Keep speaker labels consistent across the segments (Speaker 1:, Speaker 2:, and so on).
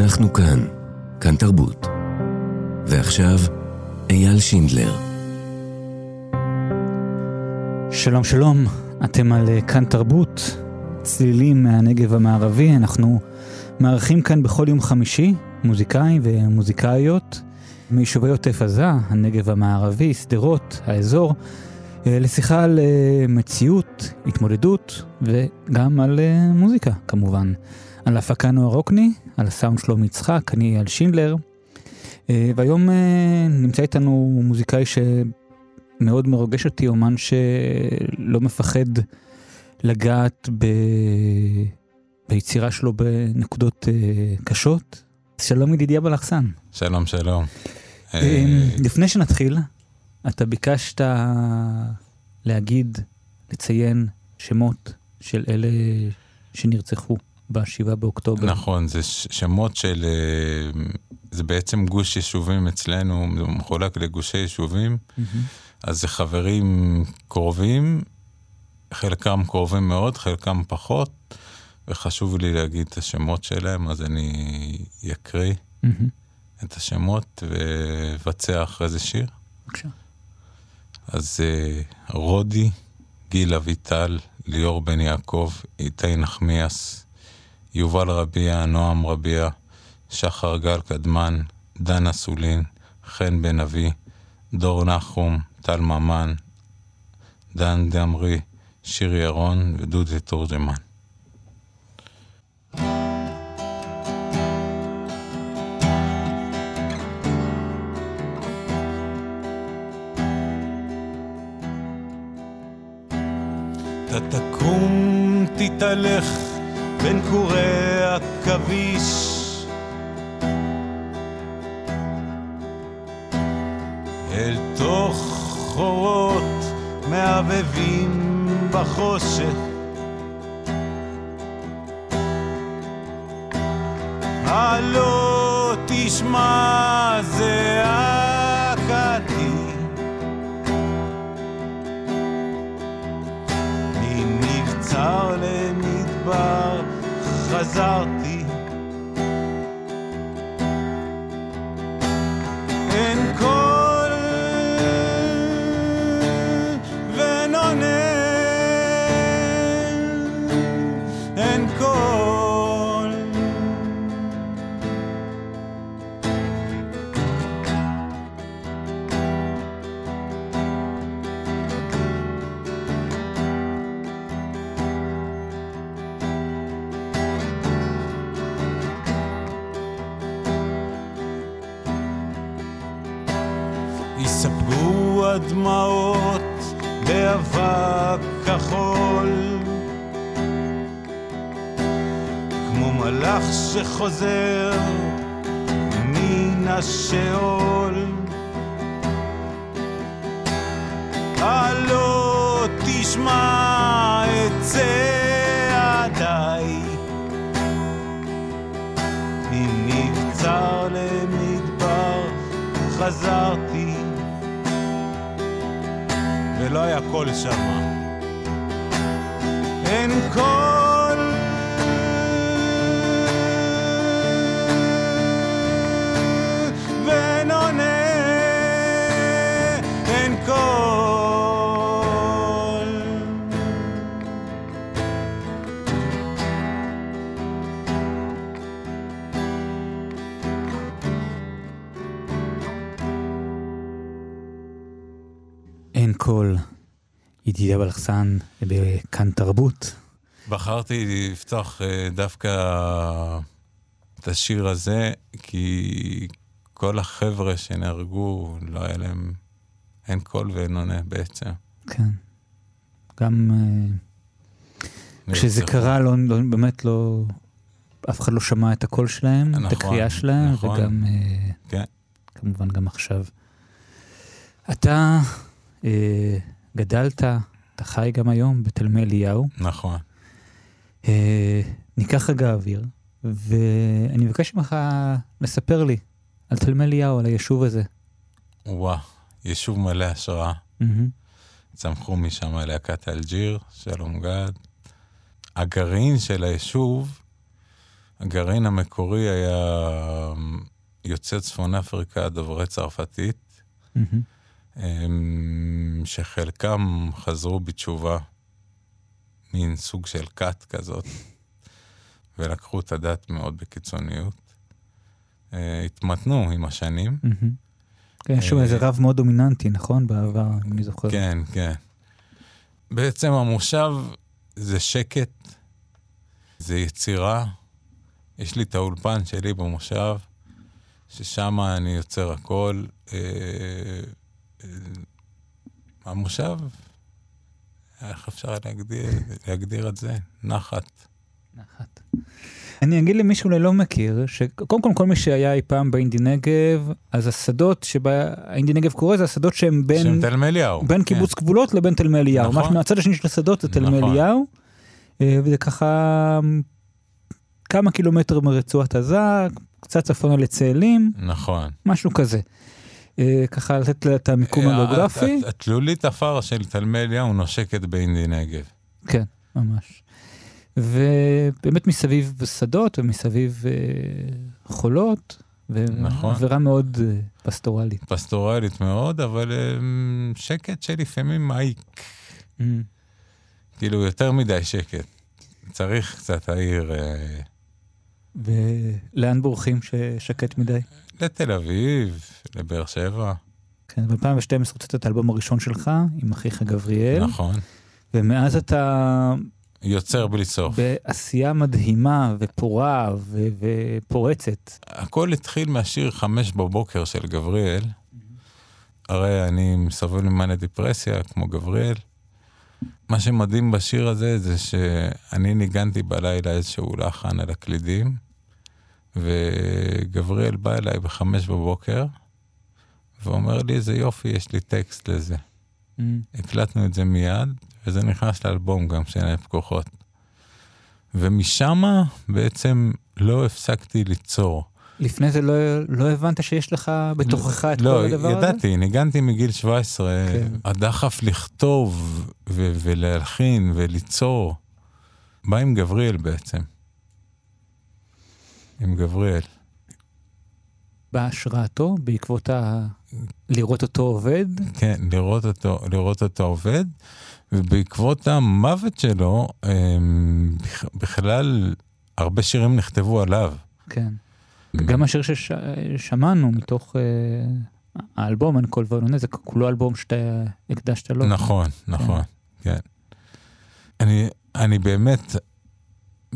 Speaker 1: אנחנו כאן, כאן תרבות. ועכשיו, אייל שינדלר.
Speaker 2: שלום שלום, אתם על אה, כאן תרבות, צלילים מהנגב המערבי, אנחנו מארחים כאן בכל יום חמישי מוזיקאים ומוזיקאיות מיישובי עוטף עזה, הנגב המערבי, שדרות, האזור, אה, לשיחה על אה, מציאות, התמודדות וגם על מוזיקה כמובן. על ההפקה נועה רוקני, על הסאונד שלום יצחק, אני אייל שינדלר. והיום נמצא איתנו מוזיקאי ש... מאוד מרוגש אותי, אומן שלא מפחד לגעת ב... ביצירה שלו בנקודות uh, קשות. שלום ידידיה בלחסן.
Speaker 3: שלום, שלום.
Speaker 2: לפני שנתחיל, אתה ביקשת להגיד, לציין שמות של אלה שנרצחו ב-7 באוקטובר.
Speaker 3: נכון, זה שמות של... זה בעצם גוש יישובים אצלנו, זה מחולק לגושי יישובים. Mm-hmm. אז זה חברים קרובים, חלקם קרובים מאוד, חלקם פחות, וחשוב לי להגיד את השמות שלהם, אז אני אקריא mm-hmm. את השמות ואבצע אחרי זה שיר. בבקשה. אז uh, רודי, גיל אביטל, ליאור בן יעקב, איתי נחמיאס, יובל רביע, נועם רביע, שחר גל קדמן, דנה סולין, חן בן אבי, דור נחום, טל ממן, דן דמרי, שיר ירון ודודי תורג'מן. אתה תקום, תתהלך בין קורי עכביש אל תוך סחורות מעבבים בחושך. הלא תשמע זעקתי חזרתי ולא היה קול שם. אין קול קול.
Speaker 2: ידידיה בלחסן בכאן תרבות.
Speaker 3: בחרתי לפתוח אה, דווקא את השיר הזה, כי כל החבר'ה שנהרגו, לא היה להם, אין קול ואין עונה בעצם.
Speaker 2: כן. גם uh, כשזה קרה, לא, לא, באמת לא, אף אחד לא שמע את הקול שלהם, נכון, את הקריאה שלהם, נכון, וגם, uh, כן. כמובן גם עכשיו. אתה... Uh, גדלת, אתה חי גם היום בתלמי אליהו.
Speaker 3: נכון.
Speaker 2: אה, ניקח רגע אוויר, ואני מבקש ממך לספר לי על תלמי אליהו, על היישוב הזה.
Speaker 3: וואו, יישוב מלא השראה. Mm-hmm. צמחו משם להקת אלג'יר, שלום גד. הגרעין של היישוב, הגרעין המקורי היה יוצא צפון אפריקה דוברי צרפתית,
Speaker 2: מהמם.
Speaker 3: אמ, שחלקם חזרו בתשובה, מין סוג של כת כזאת, ולקחו את הדת מאוד בקיצוניות. אה, התמתנו עם השנים.
Speaker 2: כן, יש שם איזה רב מאוד דומיננטי, נכון? בעבר, אני זוכר.
Speaker 3: כן, כן. בעצם המושב זה שקט, זה יצירה. יש לי את האולפן שלי במושב, ששם אני יוצר הכל. אה, המושב, איך אפשר להגדיר, להגדיר את זה? נחת.
Speaker 2: נחת. אני אגיד למי שאולי לא מכיר, שקודם כל כל מי שהיה אי פעם באינדי נגב, אז השדות שבה האינדי נגב קורה זה השדות שהם בין,
Speaker 3: תלמי אליהו.
Speaker 2: בין
Speaker 3: כן.
Speaker 2: קיבוץ גבולות לבין תלמי אליהו.
Speaker 3: נכון.
Speaker 2: מהצד השני של השדות זה תלמי
Speaker 3: נכון.
Speaker 2: אליהו, אה, וזה ככה כמה קילומטר מרצועת עזה, קצת צפונה לצאלים,
Speaker 3: נכון.
Speaker 2: משהו כזה. אה, ככה לתת לה את המיקום
Speaker 3: אה,
Speaker 2: הגיאוגרפי.
Speaker 3: הת- התלולית עפר של תלמי אליהו נושקת באינדי נגב.
Speaker 2: כן, ממש. ובאמת מסביב שדות ומסביב אה, חולות,
Speaker 3: נכון.
Speaker 2: ואווירה מאוד פסטורלית.
Speaker 3: פסטורלית מאוד, אבל אמ, שקט שלפעמים מעיק.
Speaker 2: Mm.
Speaker 3: כאילו, יותר מדי שקט. צריך קצת העיר
Speaker 2: ולאן בורחים ששקט מדי?
Speaker 3: לתל אביב, לבאר שבע.
Speaker 2: כן, ב-2012 הוצאת את האלבום הראשון שלך עם אחיך גבריאל,
Speaker 3: נכון.
Speaker 2: ומאז אתה
Speaker 3: יוצר בלי סוף.
Speaker 2: בעשייה מדהימה ופורה ו- ופורצת.
Speaker 3: הכל התחיל מהשיר חמש בבוקר של גבריאל. הרי אני מסובב ממאניה דיפרסיה, כמו גבריאל. מה שמדהים בשיר הזה זה שאני ניגנתי בלילה איזשהו לחן על הקלידים, וגבריאל בא אליי בחמש בבוקר, ואומר לי, איזה יופי, יש לי טקסט לזה.
Speaker 2: Mm.
Speaker 3: הקלטנו את זה מיד, וזה נכנס לאלבום גם של עיניים פקוחות. ומשם בעצם לא הפסקתי ליצור.
Speaker 2: לפני זה לא, לא הבנת שיש לך בתוכך את
Speaker 3: לא,
Speaker 2: כל הדבר הזה?
Speaker 3: ידעתי, ניגנתי מגיל 17.
Speaker 2: כן.
Speaker 3: הדחף לכתוב ו- ולהלחין וליצור בא עם גבריאל בעצם. עם גבריאל.
Speaker 2: בהשראתו, בעקבות ה... לראות אותו עובד.
Speaker 3: כן, לראות אותו, לראות אותו עובד, ובעקבות המוות שלו, אמ, בכ- בכלל, הרבה שירים נכתבו עליו.
Speaker 2: כן. גם השיר ששמענו מתוך אה, האלבום, אין כל ועונה, זה כולו אלבום שאתה הקדשת לו.
Speaker 3: נכון, נכון, כן. אני, אני באמת,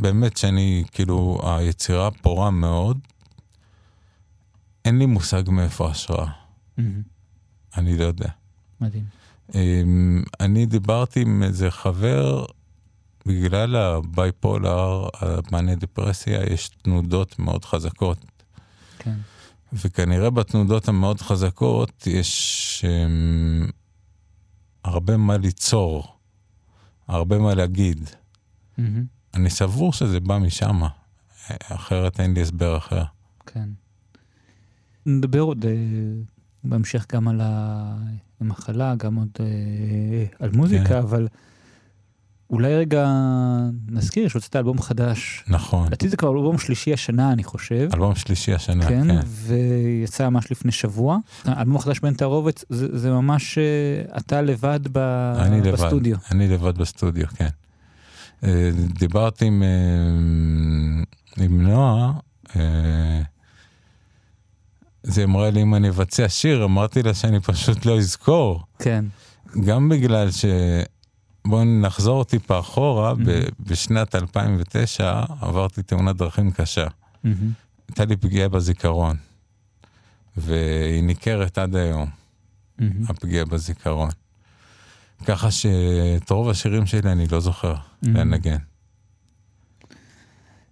Speaker 3: באמת שאני, כאילו, היצירה פורה מאוד. אין לי מושג מאיפה ההשראה,
Speaker 2: מהמם,
Speaker 3: אני לא יודע.
Speaker 2: מדהים.
Speaker 3: אמ, אני דיברתי עם איזה חבר, בגלל הבייפולר, המאניה דיפרסיה, יש תנודות מאוד חזקות.
Speaker 2: כן.
Speaker 3: וכנראה בתנודות המאוד חזקות יש um, הרבה מה ליצור, הרבה מה להגיד.
Speaker 2: מהמם,
Speaker 3: אני סבור שזה בא משם, אחרת אין לי הסבר אחר.
Speaker 2: כן. נדבר עוד אה, בהמשך גם על המחלה, גם עוד אה, על מוזיקה,
Speaker 3: כן.
Speaker 2: אבל אולי רגע נזכיר שהוצאת אלבום חדש.
Speaker 3: נכון.
Speaker 2: לדעתי זה כבר אלבום שלישי השנה, אני חושב.
Speaker 3: אלבום שלישי השנה,
Speaker 2: כן,
Speaker 3: כן.
Speaker 2: ויצא ממש לפני שבוע. האלבום החדש בין תערובת, זה, זה ממש אה, אתה לבד ב...
Speaker 3: אני לבד,
Speaker 2: בסטודיו.
Speaker 3: אני לבד בסטודיו, כן. אה, דיברתי עם, אה, עם נועה, אה, זה אמרה לי אם אני אבצע שיר, אמרתי לה שאני פשוט לא אזכור.
Speaker 2: כן.
Speaker 3: גם בגלל ש... בואו נחזור טיפה אחורה, ב-
Speaker 2: מהמם.
Speaker 3: בשנת 2009 עברתי תאונת דרכים קשה.
Speaker 2: מהמם,
Speaker 3: הייתה לי פגיעה בזיכרון, והיא ניכרת עד היום,
Speaker 2: מהמם,
Speaker 3: הפגיעה בזיכרון. ככה שאת רוב השירים שלי אני לא זוכר. לנגן.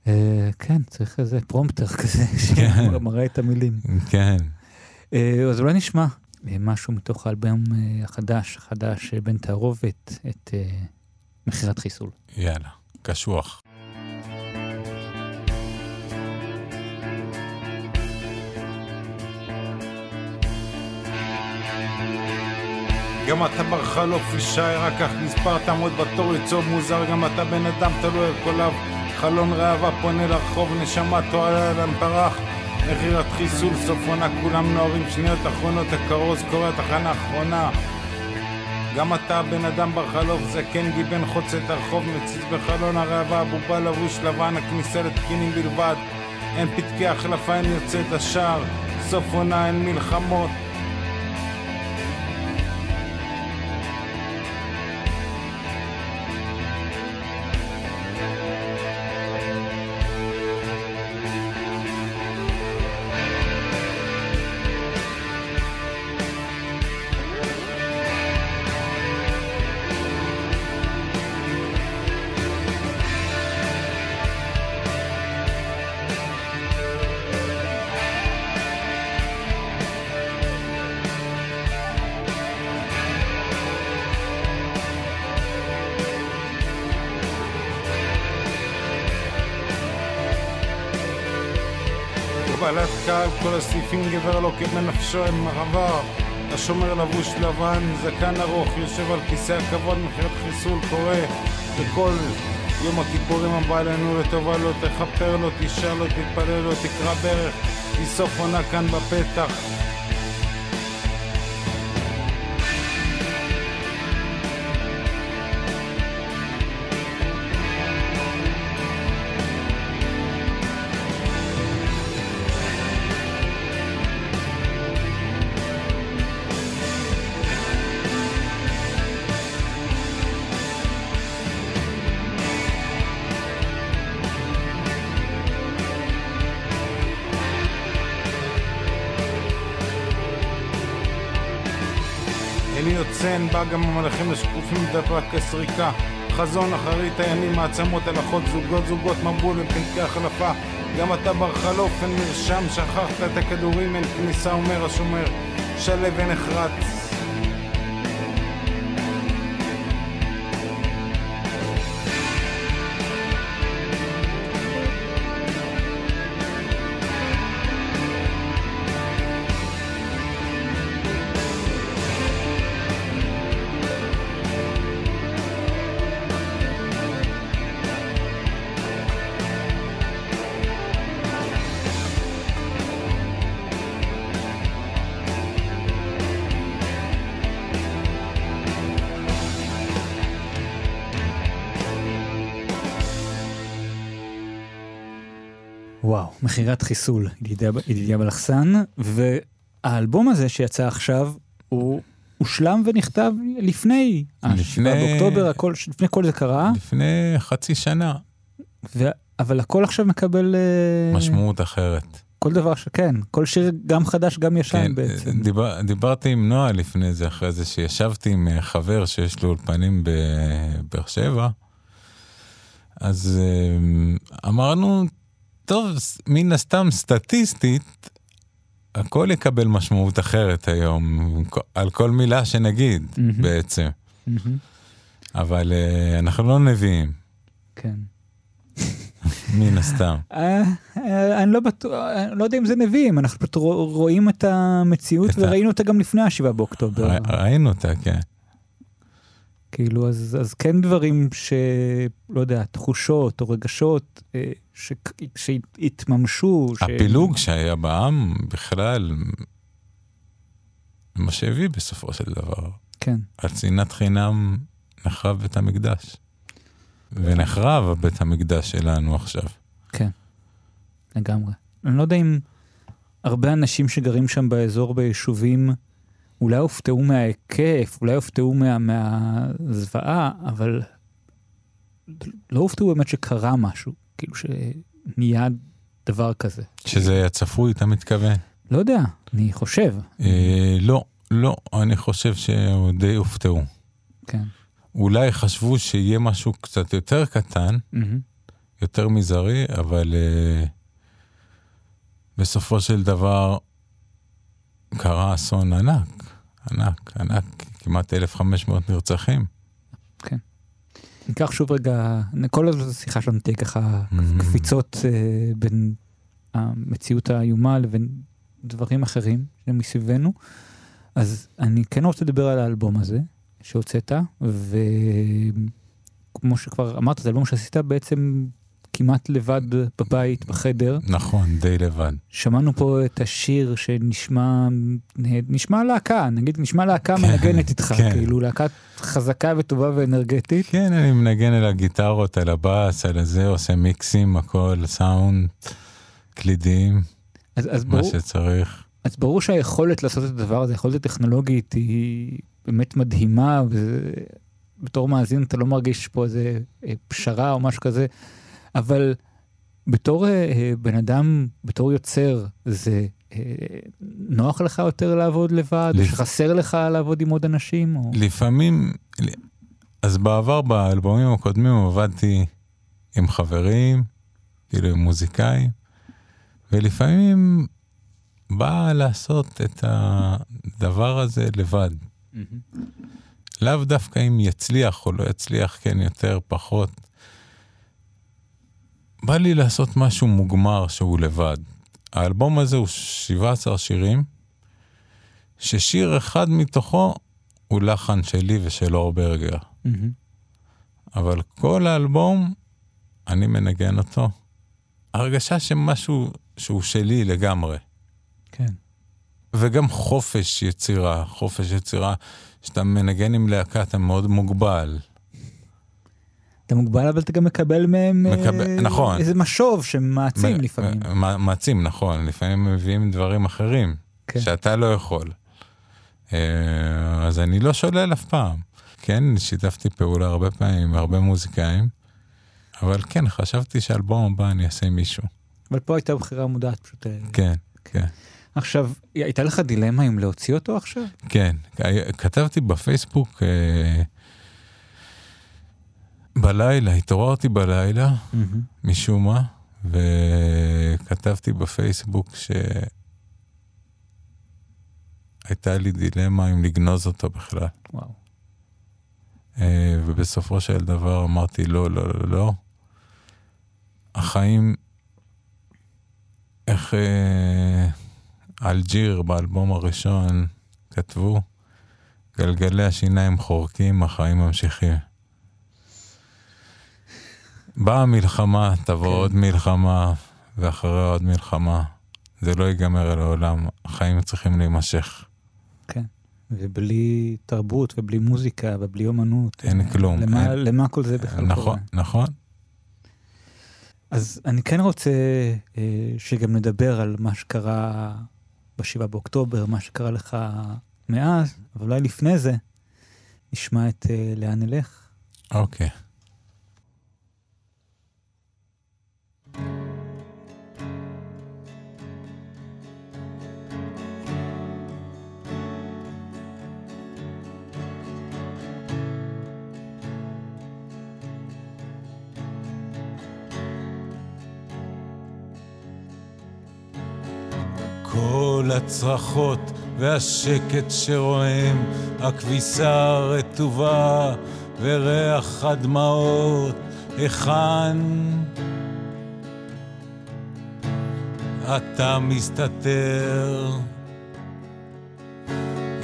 Speaker 2: אה, כן, צריך איזה פרומפטר כזה,
Speaker 3: כן.
Speaker 2: שמראה את המילים.
Speaker 3: כן,
Speaker 2: אה, אז אולי נשמע אה, משהו מתוך האלבום החדש, החדש בין תערובת, את מכירת חיסול.
Speaker 3: יאללה, קשוח.
Speaker 4: גם אתה בחלוף ישי, רק כך מספר תעמוד בתור יצור מוזר, גם אתה בן אדם תלוי על קוליו, חלון ראווה פונה לרחוב, נשמה טועה על המפרח. מכירת חיסול, סוף עונה, כולם נוערים שניות אחרונות, הכרוז קורא תחנה אחרונה. גם אתה בן אדם בחלוף, זקן גיבן חוצה את הרחוב, מציץ בחלון הראווה, בובה לבוש לבן, הכניסה לתקינים בלבד. אין פתקי החלפה, אין יוצא את השער, סוף עונה, אין מלחמות. קבלת קהל, כל הסעיפים גבר לוקה בנפשו הם עבר. השומר לבוש לבן, זקן ארוך, יושב על כיסא הכבוד, מכירת חיסול קורא בכל יום הכיפורים הבא אלינו לטובה לא תכפר לו, תשאל לו, תתפלל לו, תקרא ברך, היא סוף עונה כאן בפתח. בא גם המלאכים השקופים דבק כסריקה. חזון אחרית הימים, מעצמות הלכות, זוגות זוגות מבול ופנקי החלפה. גם אתה בר חלוף, אין מרשם, שכחת את הכדורים, אין כניסה, אומר השומר. שלו ונחרץ.
Speaker 2: וואו, מכירת חיסול, ידידיה בלחסן, והאלבום הזה שיצא עכשיו, הוא הושלם ונכתב לפני,
Speaker 3: לפני-
Speaker 2: השבעה באוקטובר, הכל, לפני כל זה קרה,
Speaker 3: לפני חצי שנה,
Speaker 2: ו... אבל הכל עכשיו מקבל... אה,
Speaker 3: משמעות אחרת.
Speaker 2: כל דבר ש... כן, כל שיר גם חדש גם ישן
Speaker 3: כן,
Speaker 2: בעצם.
Speaker 3: דיבר, דיברתי עם נועה לפני זה, אחרי זה שישבתי עם אה, חבר שיש לו אולפנים בבאר שבע, אז אה, אמרנו, טוב, מן הסתם סטטיסטית, הכל יקבל משמעות אחרת היום, על כל מילה שנגיד
Speaker 2: מהמם.
Speaker 3: בעצם,
Speaker 2: מהמם,
Speaker 3: אבל אה, אנחנו לא נביאים,
Speaker 2: כן.
Speaker 3: מן הסתם.
Speaker 2: אה, אה, אני לא בטוח, אני לא יודע אם זה נביאים, אנחנו פשוט רוא- רואים את המציאות וראינו אותה גם לפני השבעה באוקטובר.
Speaker 3: ראינו אותה, כן.
Speaker 2: כאילו, אז, אז כן דברים ש... לא יודע, תחושות או רגשות אה, ש... שהתממשו. ש...
Speaker 3: הפילוג שהיה בעם בכלל, מה שהביא בסופו של דבר.
Speaker 2: כן,
Speaker 3: על שנאת חינם נחרב בית המקדש. ונחרב בית המקדש שלנו עכשיו.
Speaker 2: כן, לגמרי. אני לא יודע אם הרבה אנשים שגרים שם באזור ביישובים, אולי הופתעו מההיקף, אולי הופתעו מה, מהזוועה, אבל לא הופתעו באמת שקרה משהו, כאילו שנהיה דבר כזה.
Speaker 3: שזה היה צפוי, אתה מתכוון?
Speaker 2: לא יודע, אני חושב.
Speaker 3: אה, לא, לא, אני חושב שדי הופתעו.
Speaker 2: כן.
Speaker 3: אולי חשבו שיהיה משהו קצת יותר קטן,
Speaker 2: מהמם.
Speaker 3: יותר מזערי, אבל אה, בסופו של דבר קרה אסון ענק, ענק, ענק, כמעט 1,500 נרצחים.
Speaker 2: ניקח שוב רגע, כל השיחה שלנו תהיה ככה
Speaker 3: Mhm.
Speaker 2: קפיצות אה, בין המציאות האיומה לבין דברים אחרים שמסביבנו. אז אני כן רוצה לדבר על האלבום הזה שהוצאת, וכמו שכבר אמרת, זה אלבום שעשית בעצם כמעט לבד בבית, בחדר.
Speaker 3: נכון, די לבד.
Speaker 2: שמענו פה את השיר שנשמע, נשמע להקה, נגיד נשמע להקה כן, מנגנת איתך, כן. כאילו להקה חזקה וטובה ואנרגטית.
Speaker 3: כן, אני מנגן על הגיטרות, על הבאס, על הזה, עושה מיקסים, הכל, סאונד, קלידים, אז, אז מה ברור, שצריך.
Speaker 2: אז ברור שהיכולת לעשות את הדבר הזה, היכולת הטכנולוגית היא באמת מדהימה, ובתור מאזין אתה לא מרגיש פה איזה אה, פשרה או משהו כזה, אבל בתור אה, בן אדם, בתור יוצר, זה אה, נוח לך יותר לעבוד לבד? לפ... חסר לך לעבוד עם עוד אנשים? או...
Speaker 3: לפעמים, אז בעבר, באלבומים הקודמים עבדתי עם חברים, כאילו עם מוזיקאים, ולפעמים בא לעשות את הדבר הזה לבד. Mm-hmm. לאו דווקא אם יצליח או לא יצליח, כן, יותר, פחות. בא לי לעשות משהו מוגמר שהוא לבד. האלבום הזה הוא 17 שירים, ששיר אחד מתוכו הוא לחן שלי ושל אור ברגר. Mm-hmm. אבל כל האלבום, אני מנגן אותו. הרגשה שמשהו שהוא שלי לגמרי.
Speaker 2: כן.
Speaker 3: וגם חופש יצירה, חופש יצירה, כשאתה מנגן עם להקה אתה מאוד מוגבל.
Speaker 2: אתה מוגבל אבל אתה גם מקבל מהם מקבל, אה, נכון. איזה משוב שמעצים מ- לפעמים.
Speaker 3: מ- מעצים, נכון, לפעמים מביאים דברים אחרים, כן. שאתה לא יכול. אה, אז אני לא שולל אף פעם. כן, שיתפתי פעולה הרבה פעמים עם הרבה מוזיקאים, אבל כן, חשבתי שאלבום הבא אני אעשה מישהו.
Speaker 2: אבל פה הייתה בחירה מודעת פשוט.
Speaker 3: אה, כן, כן.
Speaker 2: עכשיו, הייתה לך דילמה אם להוציא אותו עכשיו?
Speaker 3: כן, כתבתי בפייסבוק אה, בלילה, התעוררתי בלילה, mm-hmm. משום מה, וכתבתי בפייסבוק שהייתה לי דילמה אם לגנוז אותו בכלל. וואו. אה, ובסופו של דבר אמרתי לא, לא, לא, לא. החיים, איך אה, אלג'יר באלבום הראשון כתבו, גלגלי השיניים חורקים, החיים ממשיכים. באה מלחמה, תבוא כן. עוד מלחמה, ואחריה עוד מלחמה. זה לא ייגמר לעולם, החיים צריכים להימשך.
Speaker 2: כן, ובלי תרבות ובלי מוזיקה ובלי אומנות.
Speaker 3: אין אה, כלום.
Speaker 2: למה, אין... למה כל זה בכלל
Speaker 3: נכון, קורה? נכון, נכון.
Speaker 2: אז אני כן רוצה אה, שגם נדבר על מה שקרה ב-7 באוקטובר, מה שקרה לך מאז, אבל אולי לפני זה נשמע את אה, לאן נלך.
Speaker 3: אוקיי. Okay. כל הצרחות והשקט שרועם, הכביסה הרטובה וריח הדמעות, היכן אתה מסתתר?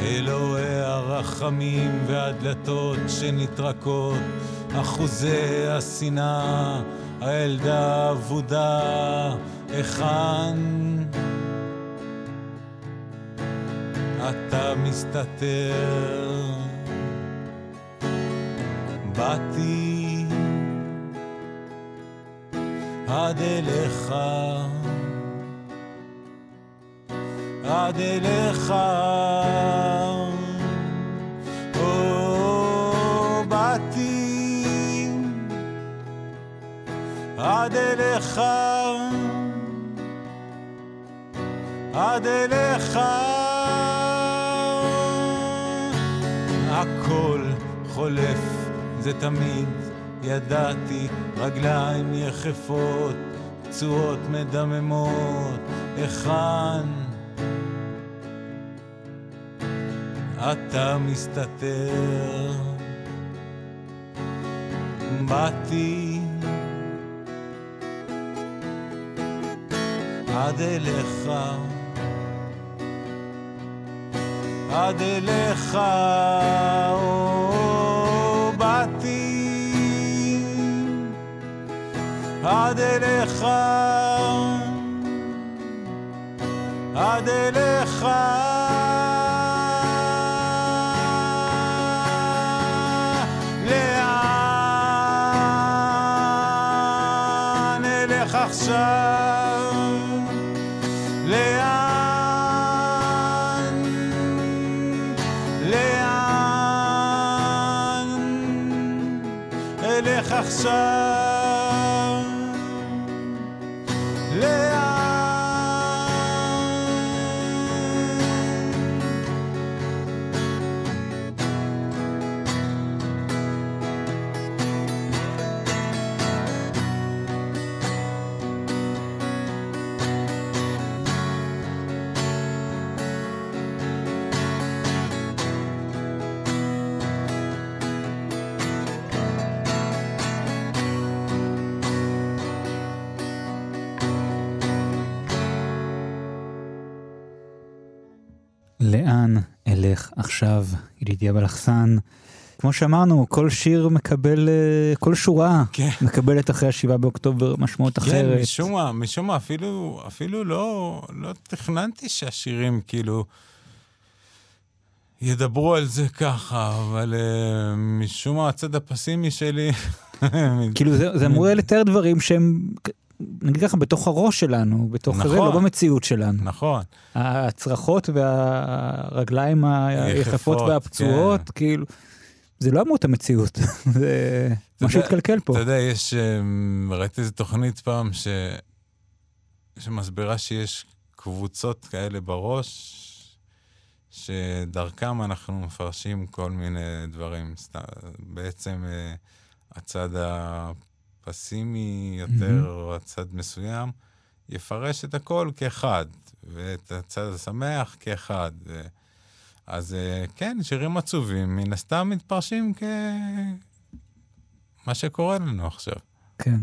Speaker 3: אלוהי הרחמים והדלתות שנטרקות, אחוזי השנאה, הילדה האבודה, היכן מסתתר. באתי עד אליך, עד אליך. או, באתי עד אליך, עד אליך. חולף, זה תמיד ידעתי, רגליים יחפות, פצועות מדממות, היכן אתה מסתתר? באתי עד אליך עד אליך או
Speaker 4: עד אליך, עד אליך. עכשיו,
Speaker 2: ידידיה בלחסן? כמו שאמרנו, כל שיר מקבל, אה, כל שורה
Speaker 3: כן.
Speaker 2: מקבלת אחרי השבעה באוקטובר משמעות
Speaker 3: כן,
Speaker 2: אחרת.
Speaker 3: משום מה, משום מה, אפילו, אפילו לא, לא תכננתי שהשירים כאילו ידברו על זה ככה, אבל uh, משום מה הצד הפסימי שלי...
Speaker 2: כאילו זה, זה אמור לתאר דברים שהם, נגיד ככה, בתוך הראש שלנו, בתוך זה,
Speaker 3: נכון.
Speaker 2: לא במציאות שלנו.
Speaker 3: נכון,
Speaker 2: הצרחות והרגליים היחפות
Speaker 3: יחפות,
Speaker 2: והפצועות, כאילו, זה לא אמור את המציאות, זה
Speaker 3: אתה
Speaker 2: משהו
Speaker 3: יודע-
Speaker 2: התקלקל פה.
Speaker 3: אתה יודע, יש, um, ראיתי איזה תוכנית פעם ש... שמסבירה שיש קבוצות כאלה בראש, שדרכם אנחנו מפרשים כל מיני דברים. בעצם אה, הצד הפסימי יותר, או הצד מסוים, יפרש את הכל כאחד, ואת הצד השמח כאחד. ו- אז אה, כן, שירים עצובים, מן הסתם מתפרשים כ... מה שקורה לנו עכשיו.
Speaker 2: כן.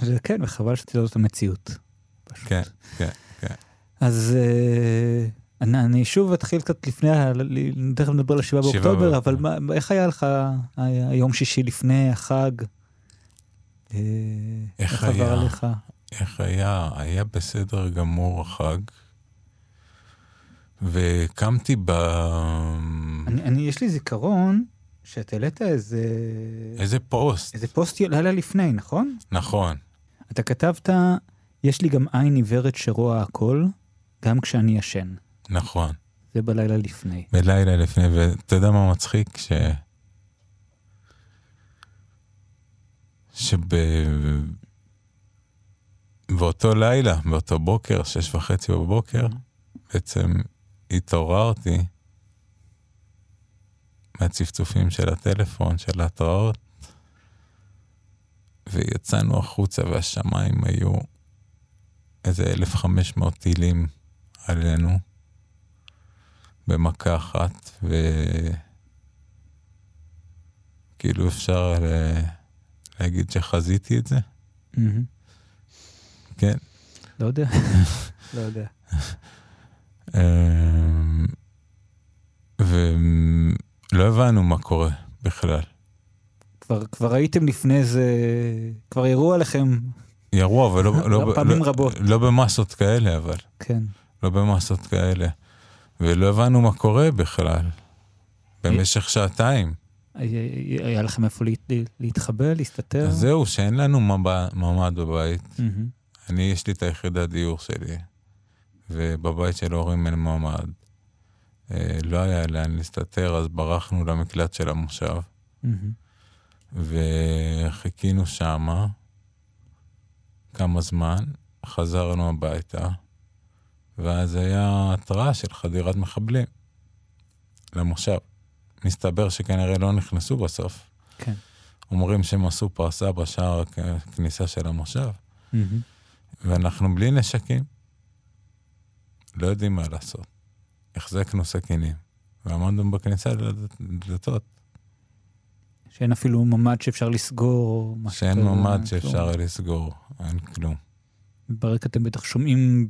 Speaker 2: זה כן, וחבל שתדעו את המציאות. פשוט.
Speaker 3: כן, כן, כן.
Speaker 2: אז אה, אני, אני שוב אתחיל קצת לפני, תכף נדבר על השבעה
Speaker 3: שבעה
Speaker 2: באוקטובר,
Speaker 3: באוקטובר.
Speaker 2: אבל מה, איך היה לך היום שישי לפני החג? אה,
Speaker 3: איך
Speaker 2: עבר
Speaker 3: היה?
Speaker 2: עליך?
Speaker 3: איך היה? היה בסדר גמור החג, וקמתי ב...
Speaker 2: אני, אני, יש לי זיכרון שאת העלית איזה,
Speaker 3: איזה פוסט.
Speaker 2: איזה פוסט לילה לפני, נכון?
Speaker 3: נכון,
Speaker 2: אתה כתבת, יש לי גם עין עיוורת שרואה הכל, גם כשאני ישן.
Speaker 3: נכון.
Speaker 2: זה בלילה לפני.
Speaker 3: בלילה לפני, ואתה יודע מה מצחיק? ש... שב... באותו לילה, באותו בוקר, שש וחצי בבוקר, בעצם התעוררתי מהצפצופים של הטלפון, של ההתראות, ויצאנו החוצה והשמיים היו איזה 1,500 טילים עלינו. במכה אחת, וכאילו אפשר ל... להגיד שחזיתי את זה. כן.
Speaker 2: לא יודע, לא יודע.
Speaker 3: אמ, ולא הבנו מה קורה בכלל.
Speaker 2: כבר, כבר הייתם לפני זה, כבר ירו עליכם,
Speaker 3: ירו, אבל לא, לא,
Speaker 2: פעמים
Speaker 3: לא,
Speaker 2: רבות.
Speaker 3: לא במסות כאלה, אבל.
Speaker 2: כן.
Speaker 3: לא במסות כאלה. ולא הבנו מה קורה בכלל. במשך שעתיים.
Speaker 2: היה לכם איפה לה- להתחבא, להסתתר?
Speaker 3: אז זהו, שאין לנו ממ"ד בבית.
Speaker 2: מהמם.
Speaker 3: אני, יש לי את היחידת דיור שלי, ובבית של ההורים אין ממ"ד. אה, לא היה לאן להסתתר, אז ברחנו למקלט של המושב,
Speaker 2: מהמם.
Speaker 3: וחיכינו שמה כמה זמן, חזרנו הביתה, ואז היה התראה של חדירת מחבלים למושב. מסתבר שכנראה לא נכנסו בסוף.
Speaker 2: כן.
Speaker 3: אומרים שהם עשו פרסה בשער הכניסה של המושב.
Speaker 2: מהמם.
Speaker 3: ואנחנו בלי נשקים. לא יודעים מה לעשות. החזקנו סכינים, ועמדנו בכניסה לדלתות,
Speaker 2: שאין אפילו ממ"ד שאפשר לסגור,
Speaker 3: שאין ממ"ד
Speaker 2: כלום.
Speaker 3: שאפשר לסגור, אין כלום.
Speaker 2: ברקע אתם בטח שומעים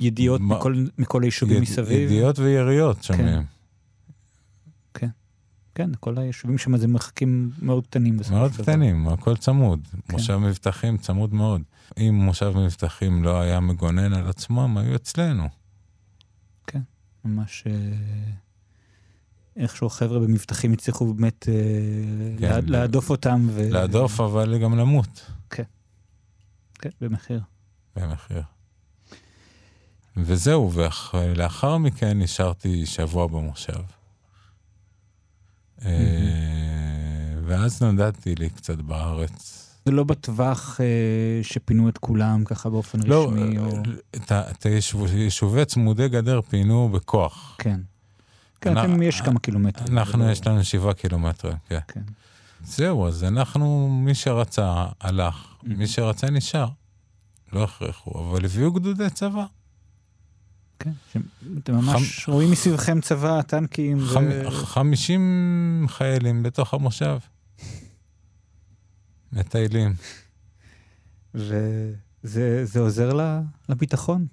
Speaker 2: ידיעות
Speaker 3: מה-
Speaker 2: מכל, מכל היישובים
Speaker 3: יד-
Speaker 2: מסביב.
Speaker 3: ידיעות ויריות שומעים.
Speaker 2: כן, כל היישובים שם זה מרחקים מאוד קטנים. בסופו
Speaker 3: מאוד
Speaker 2: של דבר.
Speaker 3: קטנים, הכל צמוד.
Speaker 2: כן.
Speaker 3: מושב מבטחים צמוד מאוד. אם מושב מבטחים לא היה מגונן על עצמו, הם היו אצלנו.
Speaker 2: ממש... אה, איכשהו החבר'ה במבטחים הצליחו באמת אה,
Speaker 3: כן,
Speaker 2: לה- להדוף אותם. ו...
Speaker 3: להדוף, אבל גם למות
Speaker 2: כן, במחיר.
Speaker 3: במחיר. וזהו, ולאחר מכן נשארתי שבוע במושב. אה, ואז נודדתי לי קצת בארץ.
Speaker 2: זה לא בטווח אה, שפינו את כולם ככה באופן
Speaker 3: לא,
Speaker 2: רשמי, או...
Speaker 3: את ה- את היישוב- יישובי צמודי גדר פינו בכוח.
Speaker 2: כן. כן, אתם יש כמה קילומטרים.
Speaker 3: אנחנו,
Speaker 2: לא-
Speaker 3: יש לנו שבעה קילומטרים, כן.
Speaker 2: כן.
Speaker 3: זהו, אז אנחנו, מי שרצה, הלך,
Speaker 2: Mhm.
Speaker 3: מי שרצה, נשאר. לא הכריחו, אבל הביאו גדודי צבא.
Speaker 2: כן, אתם ממש רואים מסביבכם צבא, טנקים, ו...
Speaker 3: חמ- 50 חיילים בתוך המושב. מטיילים.
Speaker 2: וזה זה עוזר לביטחון,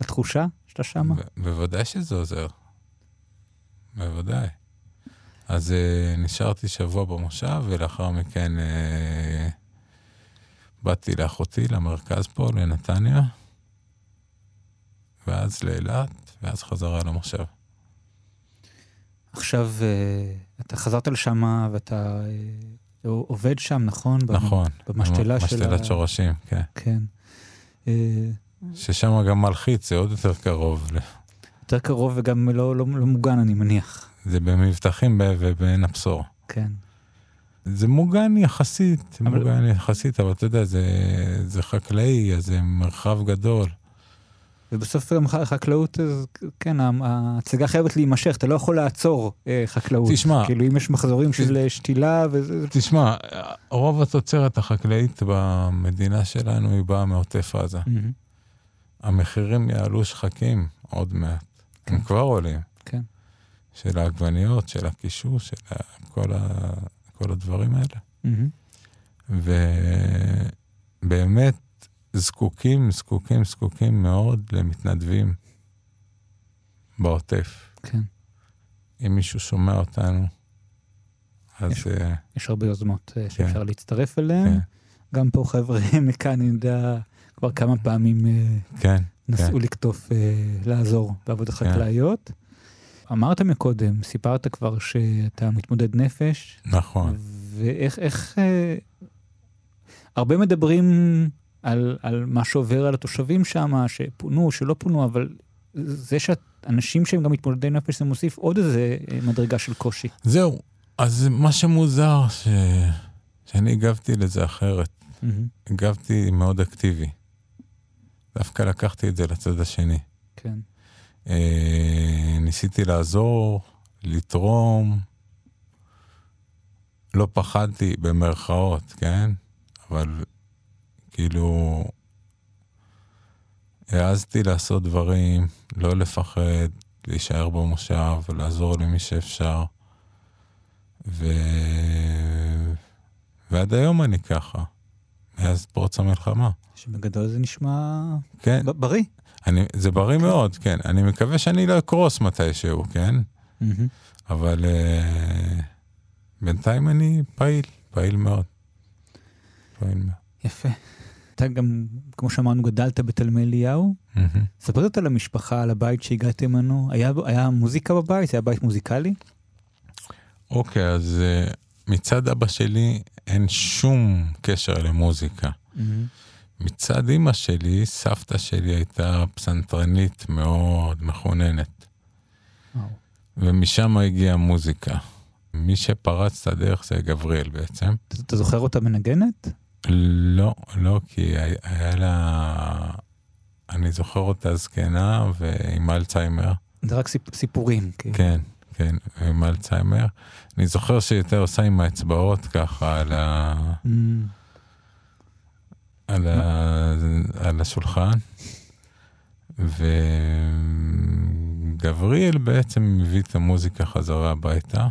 Speaker 2: לתחושה שאתה שמה.
Speaker 3: ב- בוודאי שזה עוזר. בוודאי. אז uh, נשארתי שבוע במושב, ולאחר מכן uh, באתי לאחותי למרכז פה, לנתניה, ואז לאילת, ואז חזרה למושב.
Speaker 2: עכשיו אה, אתה חזרת לשם ואתה אה, עובד שם, נכון?
Speaker 3: נכון.
Speaker 2: במשתלה של...
Speaker 3: משתלת
Speaker 2: ה-
Speaker 3: שורשים, כן.
Speaker 2: כן. אה,
Speaker 3: ששם גם מלחיץ, זה עוד יותר קרוב.
Speaker 2: יותר קרוב וגם לא, לא, לא מוגן, אני מניח.
Speaker 3: זה במבטחים ובעין הבשור.
Speaker 2: כן.
Speaker 3: זה מוגן יחסית,
Speaker 2: אבל-
Speaker 3: מוגן יחסית, אבל אתה יודע, זה, זה חקלאי, אז זה מרחב גדול.
Speaker 2: ובסוף גם חקלאות, כן, ההצגה חייבת להימשך, אתה לא יכול לעצור אה, חקלאות.
Speaker 3: תשמע,
Speaker 2: כאילו אם יש מחזורים של אה, שתילה וזה... זה-
Speaker 3: תשמע, רוב התוצרת החקלאית במדינה שלנו היא באה מעוטף עזה.
Speaker 2: מהמם.
Speaker 3: המחירים יעלו שחקים עוד מעט. הם
Speaker 2: כן.
Speaker 3: כבר עולים.
Speaker 2: כן.
Speaker 3: של העגבניות, של הקישוש, של כל, ה... כל הדברים האלה.
Speaker 2: מהמם.
Speaker 3: ובאמת זקוקים, זקוקים, זקוקים מאוד למתנדבים בעוטף.
Speaker 2: כן.
Speaker 3: אם מישהו שומע אותנו, אז
Speaker 2: יש-
Speaker 3: אה,
Speaker 2: יש הרבה יוזמות אה, שאפשר להצטרף אליהן.
Speaker 3: כן,
Speaker 2: גם פה חבר'ה מכאן, אני יודע, כבר כמה פעמים אה,
Speaker 3: כן,
Speaker 2: נסו לקטוף, אה, לעזור בעבודות
Speaker 3: כן.
Speaker 2: חקלאיות. אמרת מקודם, סיפרת כבר שאתה מתמודד נפש,
Speaker 3: נכון.
Speaker 2: ואיך, איך, אה, הרבה מדברים על, על מה שעובר על התושבים שם, שפונו, שלא פונו, אבל זה שאנשים שהם גם מתמודדי נפש, זה מוסיף עוד איזה אה, מדרגה של קושי.
Speaker 3: זהו, אז מה שמוזר, ש... שאני הגבתי לזה אחרת.
Speaker 2: מהמם.
Speaker 3: הגבתי מאוד אקטיבי. דווקא לקחתי את זה לצד השני.
Speaker 2: כן.
Speaker 3: אה, ניסיתי לעזור, לתרום. לא פחדתי במרכאות, כן? אבל כאילו העזתי לעשות דברים, לא לפחד, להישאר במושב ולעזור למי שאפשר. ו... ועד היום אני ככה, מאז פרוץ המלחמה.
Speaker 2: שבגדול זה נשמע
Speaker 3: כן,
Speaker 2: ב- בריא.
Speaker 3: אני, זה בריא מאוד, כן. אני מקווה שאני לא אקרוס מתישהו, כן?
Speaker 2: מהמם.
Speaker 3: אבל uh, בינתיים אני פעיל, פעיל מאוד. פעיל מאוד.
Speaker 2: יפה. אתה גם, כמו שאמרנו, גדלת בתלמי אליהו. ספר קצת על המשפחה, על הבית שהגעתם ממנו. היה, היה מוזיקה בבית? זה היה בית מוזיקלי?
Speaker 3: אוקיי, אז uh, מצד אבא שלי אין שום קשר למוזיקה. מצד אמא שלי, סבתא שלי הייתה פסנתרנית מאוד מכוננת,
Speaker 2: וואו.
Speaker 3: ומשם הגיעה מוזיקה. מי שפרץ את הדרך זה גבריאל בעצם.
Speaker 2: אתה זוכר אותה מנגנת?
Speaker 3: לא, לא, כי היה- לה... אני זוכר אותה זקנה ועם אלצהיימר.
Speaker 2: זה רק סיפ, סיפורים. כי...
Speaker 3: כן, כן, עם אלצהיימר. אני זוכר שהיא יותר עושה עם האצבעות ככה על, ה...
Speaker 2: Mm,
Speaker 3: על, ה... על השולחן. וגבריאל בעצם מביא את המוזיקה חזרה הביתה.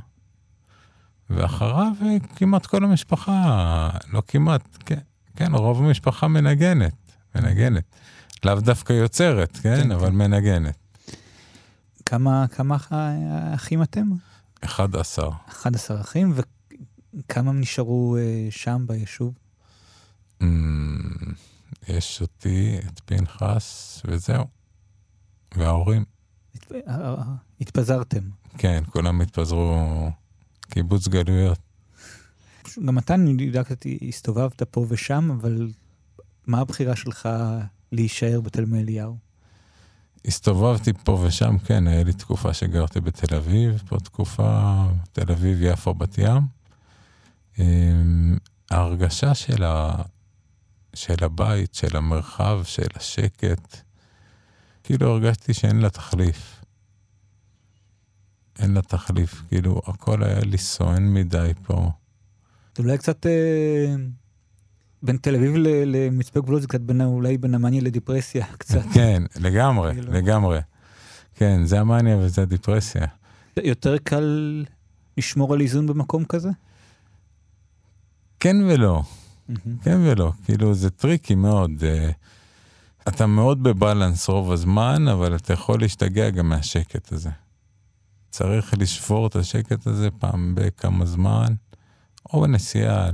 Speaker 3: ואחריו אה, כמעט כל המשפחה, לא כמעט, כן, כן, רוב המשפחה מנגנת, מנגנת. לאו דווקא יוצרת, כן,
Speaker 2: כן,
Speaker 3: אבל
Speaker 2: כן.
Speaker 3: מנגנת.
Speaker 2: כמה, כמה אח- אחים אתם?
Speaker 3: 11.
Speaker 2: 11 אחים, וכמה נשארו אה, שם ביישוב?
Speaker 3: Mm, יש אותי, את פנחס, וזהו. וההורים.
Speaker 2: אה, התפזרתם.
Speaker 3: כן, כולם התפזרו קיבוץ גלויות.
Speaker 2: גם אתה, אני יודעת, הסתובבת פה ושם, אבל מה הבחירה שלך להישאר בתלמי אליהו?
Speaker 3: הסתובבתי פה ושם, כן, היה לי תקופה שגרתי בתל אביב, פה תקופה, תל אביב, יפו, בת ים. אמ, ההרגשה של, ה... של הבית, של המרחב, של השקט, כאילו הרגשתי שאין לה תחליף. אין לה תחליף, כאילו הכל היה לי סואן מדי פה.
Speaker 2: זה אולי קצת אה, בין תל אביב למצפה גבולות, זה קצת בין, אולי בין המאניה לדיפרסיה, קצת.
Speaker 3: כן, לגמרי,
Speaker 2: כאילו.
Speaker 3: לגמרי. כן, זה המאניה וזה הדיפרסיה.
Speaker 2: יותר קל לשמור על איזון במקום כזה?
Speaker 3: כן ולא. כן ולא, כאילו זה tricky מאוד. אה, אתה מאוד ב balance רוב הזמן, אבל אתה יכול להשתגע גם מהשקט הזה. צריך לשבור את השקט הזה פעם בכמה זמן, או בנסיעה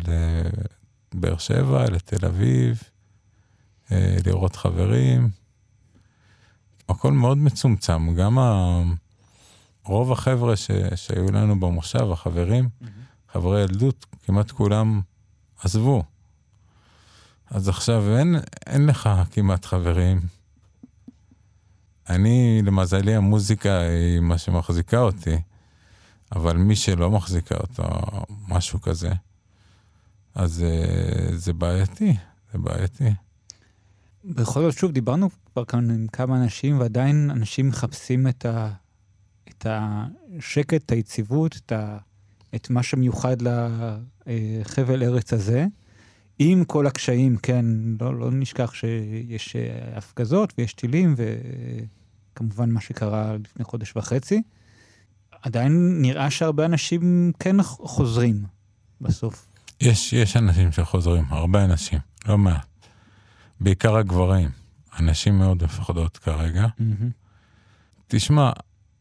Speaker 3: לבאר שבע, לתל אביב, אה, לראות חברים. הכל מאוד מצומצם, גם ה... רוב החבר'ה ש... שהיו לנו במושב, החברים, חברי ילדות, כמעט כולם עזבו. אז עכשיו אין, אין לך כמעט חברים. אני, למזלי, המוזיקה היא מה שמחזיקה אותי, אבל מי שלא מחזיקה אותו, משהו כזה, אז uh, זה בעייתי, זה בעייתי.
Speaker 2: בכל זאת, שוב, דיברנו כבר כאן עם כמה אנשים, ועדיין אנשים מחפשים את, ה, את השקט, את היציבות, את, ה, את מה שמיוחד לחבל ארץ הזה. עם כל הקשיים, כן, לא, לא נשכח שיש אה, הפגזות ויש טילים, וכמובן מה שקרה לפני חודש וחצי. עדיין נראה שהרבה אנשים כן חוזרים בסוף.
Speaker 3: יש, יש אנשים שחוזרים, הרבה אנשים, לא מעט. בעיקר הגברים. הנשים מאוד מפחדות כרגע.
Speaker 2: Mm-hmm.
Speaker 3: תשמע,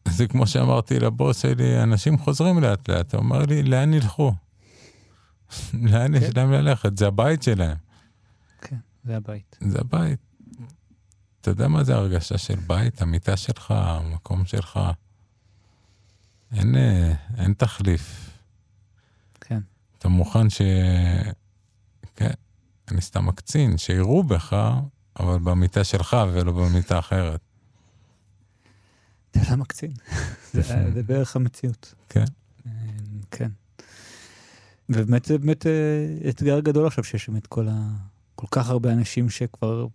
Speaker 3: זה כמו שאמרתי לבוס שלי, אנשים חוזרים לאט לאט, הוא אומר לי, לאן ילכו? לאן יש להם ללכת? זה הבית שלהם.
Speaker 2: כן, זה הבית.
Speaker 3: זה הבית. אתה יודע מה זה הרגשה של בית? המיטה שלך, המקום שלך. אין, אה, אין תחליף.
Speaker 2: כן.
Speaker 3: אתה מוכן ש... כן, אני סתם מקצין, שיראו בך, אבל במיטה שלך ולא במיטה אחרת.
Speaker 2: אתה לא מקצין. זה, זה בערך המציאות.
Speaker 3: כן.
Speaker 2: כן. ובאמת זה באמת אה, אתגר גדול עכשיו שיש באמת כל, ה... כל כך הרבה אנשים שכבר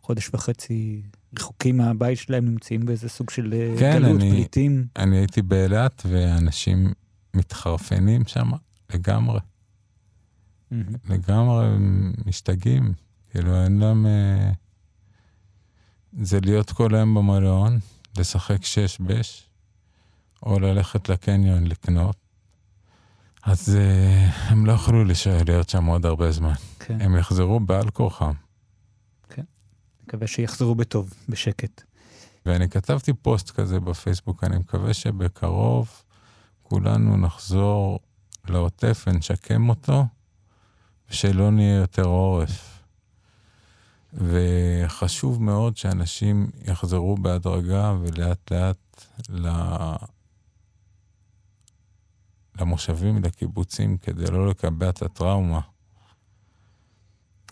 Speaker 2: חודש וחצי רחוקים מהבית שלהם, נמצאים באיזה סוג של אה,
Speaker 3: כן,
Speaker 2: גלות,
Speaker 3: אני-
Speaker 2: פליטים.
Speaker 3: אני הייתי באילת ואנשים מתחרפנים שם לגמרי,
Speaker 2: מהמם.
Speaker 3: לגמרי משתגעים. כאילו אין להם... אה, זה להיות כל היום במלון, לשחק שש בש, או ללכת לקניון לקנות. אז אה, הם לא יכלו להישאר להיות שם עוד הרבה זמן.
Speaker 2: כן,
Speaker 3: הם יחזרו בעל כורחם.
Speaker 2: מקווה שיחזרו בטוב, בשקט.
Speaker 3: ואני כתבתי פוסט כזה בפייסבוק, אני מקווה שבקרוב כולנו נחזור לעוטף ונשקם אותו, ושלא נהיה יותר עורף. וחשוב מאוד שאנשים יחזרו בהדרגה ולאט לאט ל... למושבים, לקיבוצים, כדי לא לקבע את הטראומה.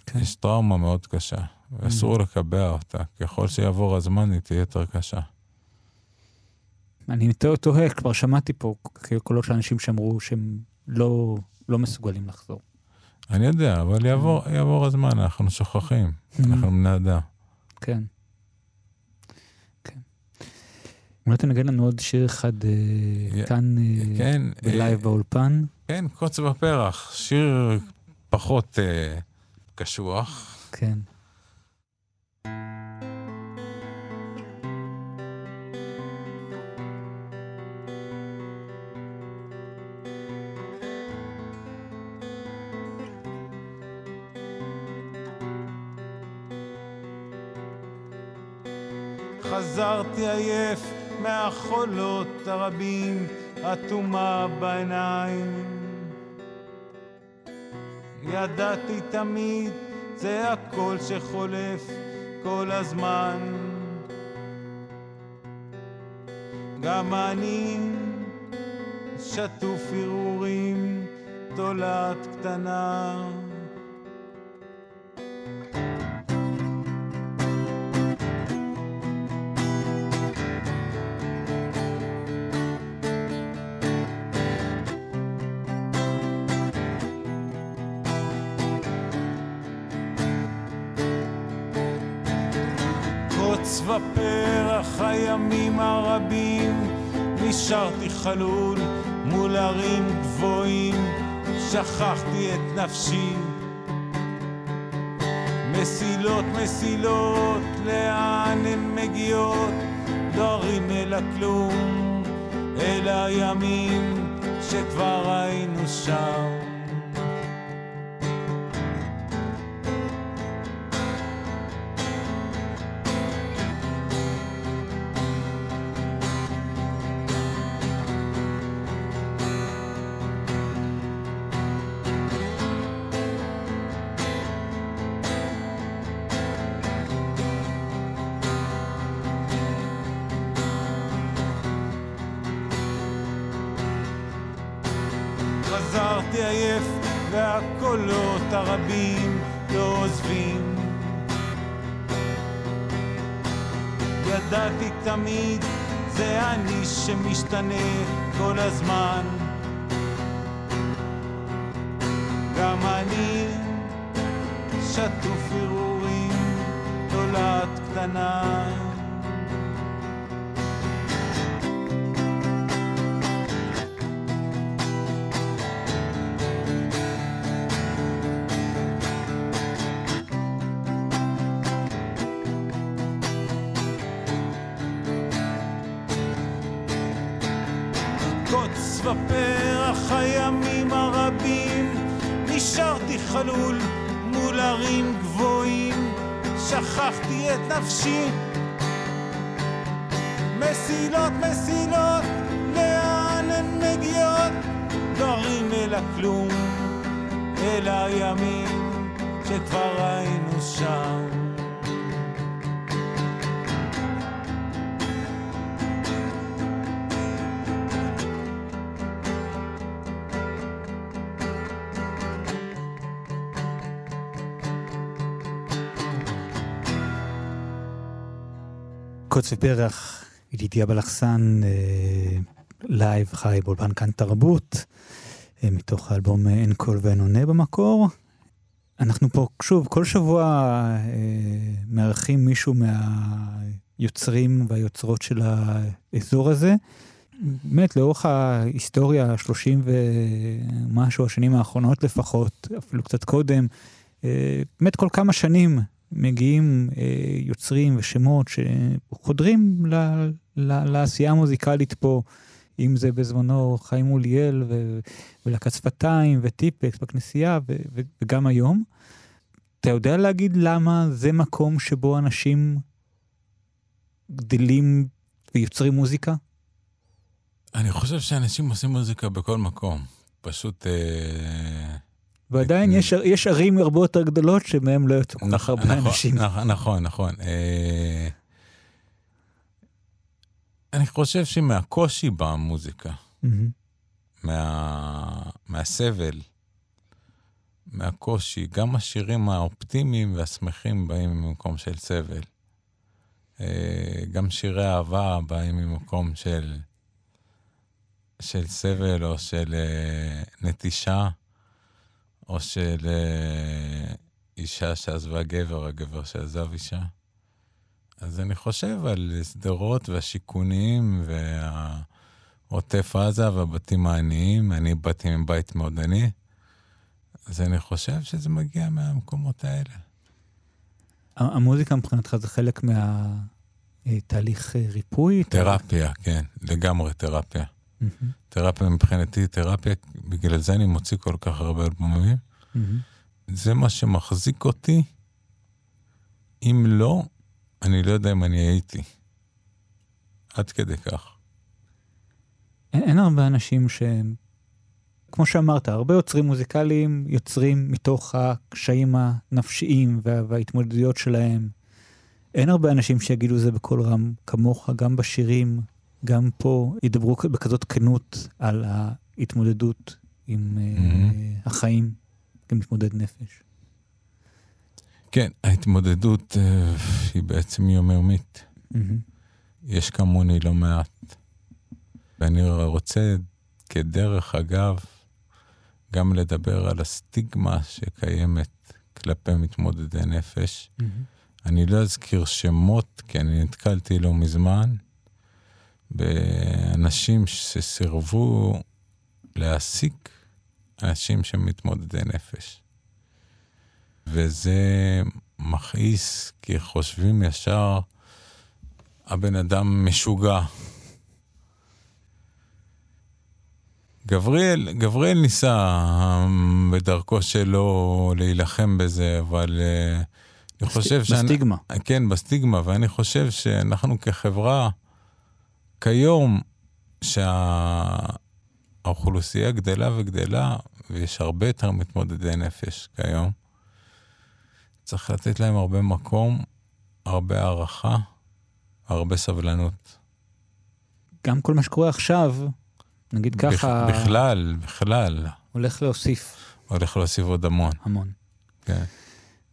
Speaker 2: כן.
Speaker 3: יש טראומה מאוד קשה, ואסור לקבע אותה. ככל שיעבור הזמן, היא תהיה יותר קשה.
Speaker 2: אני תוהה, כבר שמעתי פה קולות של אנשים שאמרו שהם לא, לא מסוגלים לחזור.
Speaker 3: אני יודע, אבל יעבור, יעבור הזמן, אנחנו שוכחים. אנחנו בני אדם.
Speaker 2: כן. כן. אולי תנגן לנו עוד שיר אחד אה, כאן אה,
Speaker 3: כן,
Speaker 2: בלייב
Speaker 3: אה,
Speaker 2: באולפן.
Speaker 3: כן, קוץ בפרח, שיר פחות קשוח.
Speaker 2: כן.
Speaker 4: חזרתי עייף מהחולות הרבים
Speaker 3: אטומה בעיניים. ידעתי תמיד, זה הכל שחולף כל הזמן. גם אני שטוף הרהורים, תולעת קטנה. חלול מול ערים גבוהים, שכחתי את נפשי. מסילות, מסילות, לאן הן מגיעות? דורים אל הכלום, אל הימים שכבר היינו שם. והקולות הרבים לא עוזבים. ידעתי תמיד, זה אני שמשתנה כל הזמן. גם אני שטוף הרהורים, תולעת קטנה. נפשי. מסילות, מסילות, לאן הן מגיעות? דורים אל הכלום,
Speaker 2: קוץ ופרח, ידידיה בלחסן, אה, live חי באולפן כאן תרבות, אה, מתוך האלבום אה, אין קול ואין עונה במקור. אנחנו פה, שוב, כל שבוע מארחים מישהו מהיוצרים והיוצרות של האזור הזה. באמת, לאורך ההיסטוריה, 30 ומשהו השנים האחרונות לפחות, אפילו קצת קודם, באמת כל כמה שנים מגיעים אה, יוצרים ושמות שחודרים ל, ל, לעשייה המוזיקלית פה, אם זה בזמנו חיים מוליאל ו, שפתיים וטיפקס בכנסייה ו, ו, וגם היום. אתה יודע להגיד למה זה מקום שבו אנשים גדלים ויוצרים מוזיקה?
Speaker 5: אני חושב שאנשים עושים מוזיקה בכל מקום. פשוט... אה,
Speaker 2: ועדיין יש, יש ערים הרבה יותר גדולות שמהם לא יוצאו כל כך הרבה
Speaker 5: נכון,
Speaker 2: אנשים.
Speaker 5: נכון, נכון, נכון. אה, אני חושב שמהקושי באה מוזיקה,
Speaker 2: מהמם.
Speaker 5: מה, מהסבל, מהקושי, גם השירים האופטימיים והשמחים באים ממקום של סבל. אה, גם שירי אהבה באים ממקום של, של סבל או של אה, נטישה, או של אה, אישה שעזבה גבר, הגבר שעזב אישה. אז אני חושב על שדרות והשיכונים והעוטף עזה והבתים העניים. אני באתי מבית מאוד עני, אז אני חושב שזה מגיע מהמקומות האלה.
Speaker 2: המוזיקה מבחינתך זה חלק מהתהליך ריפוי?
Speaker 5: תרפיה, כן, לגמרי תרפיה.
Speaker 2: מהמם,
Speaker 5: תרפיה מבחינתי, תרפיה, בגלל זה אני מוציא כל כך הרבה אלבומים.
Speaker 2: מהמם.
Speaker 5: זה מה שמחזיק אותי. אם לא, אני לא יודע אם אני הייתי. עד כדי כך.
Speaker 2: אין, אין הרבה אנשים שהם, כמו שאמרת, הרבה יוצרים מוזיקליים יוצרים מתוך הקשיים הנפשיים וה, וההתמודדויות שלהם. אין הרבה אנשים שיגידו זה בקול רם כמוך, גם בשירים, גם פה, ידברו בכזאת כנות על ההתמודדות עם mm-hmm. החיים כמתמודד נפש.
Speaker 3: כן, ההתמודדות uh, היא בעצם יומיומית. Mm-hmm. יש כמוני לא מעט. ואני רוצה, כדרך אגב, גם לדבר על הסטיגמה שקיימת כלפי מתמודדי נפש. Mm-hmm. אני לא אזכיר שמות, כי אני נתקלתי לא מזמן באנשים שסירבו להעסיק אנשים שמתמודדי נפש. וזה מכעיס, כי חושבים ישר, הבן אדם משוגע. גבריאל, גבריאל ניסה בדרכו שלו להילחם בזה, אבל uh, אני חושב
Speaker 2: ש... בסטיגמה.
Speaker 3: שאני, כן, בסטיגמה, ואני חושב שאנחנו כחברה, כיום, שהאוכלוסייה גדלה וגדלה, ויש הרבה יותר מתמודדי נפש כיום, צריך לתת להם הרבה מקום, הרבה הערכה, הרבה סבלנות.
Speaker 2: גם כל מה שקורה עכשיו, נגיד ככה...
Speaker 3: בכלל, בכלל.
Speaker 2: הולך להוסיף.
Speaker 3: הולך להוסיף עוד המון.
Speaker 2: המון.
Speaker 3: כן.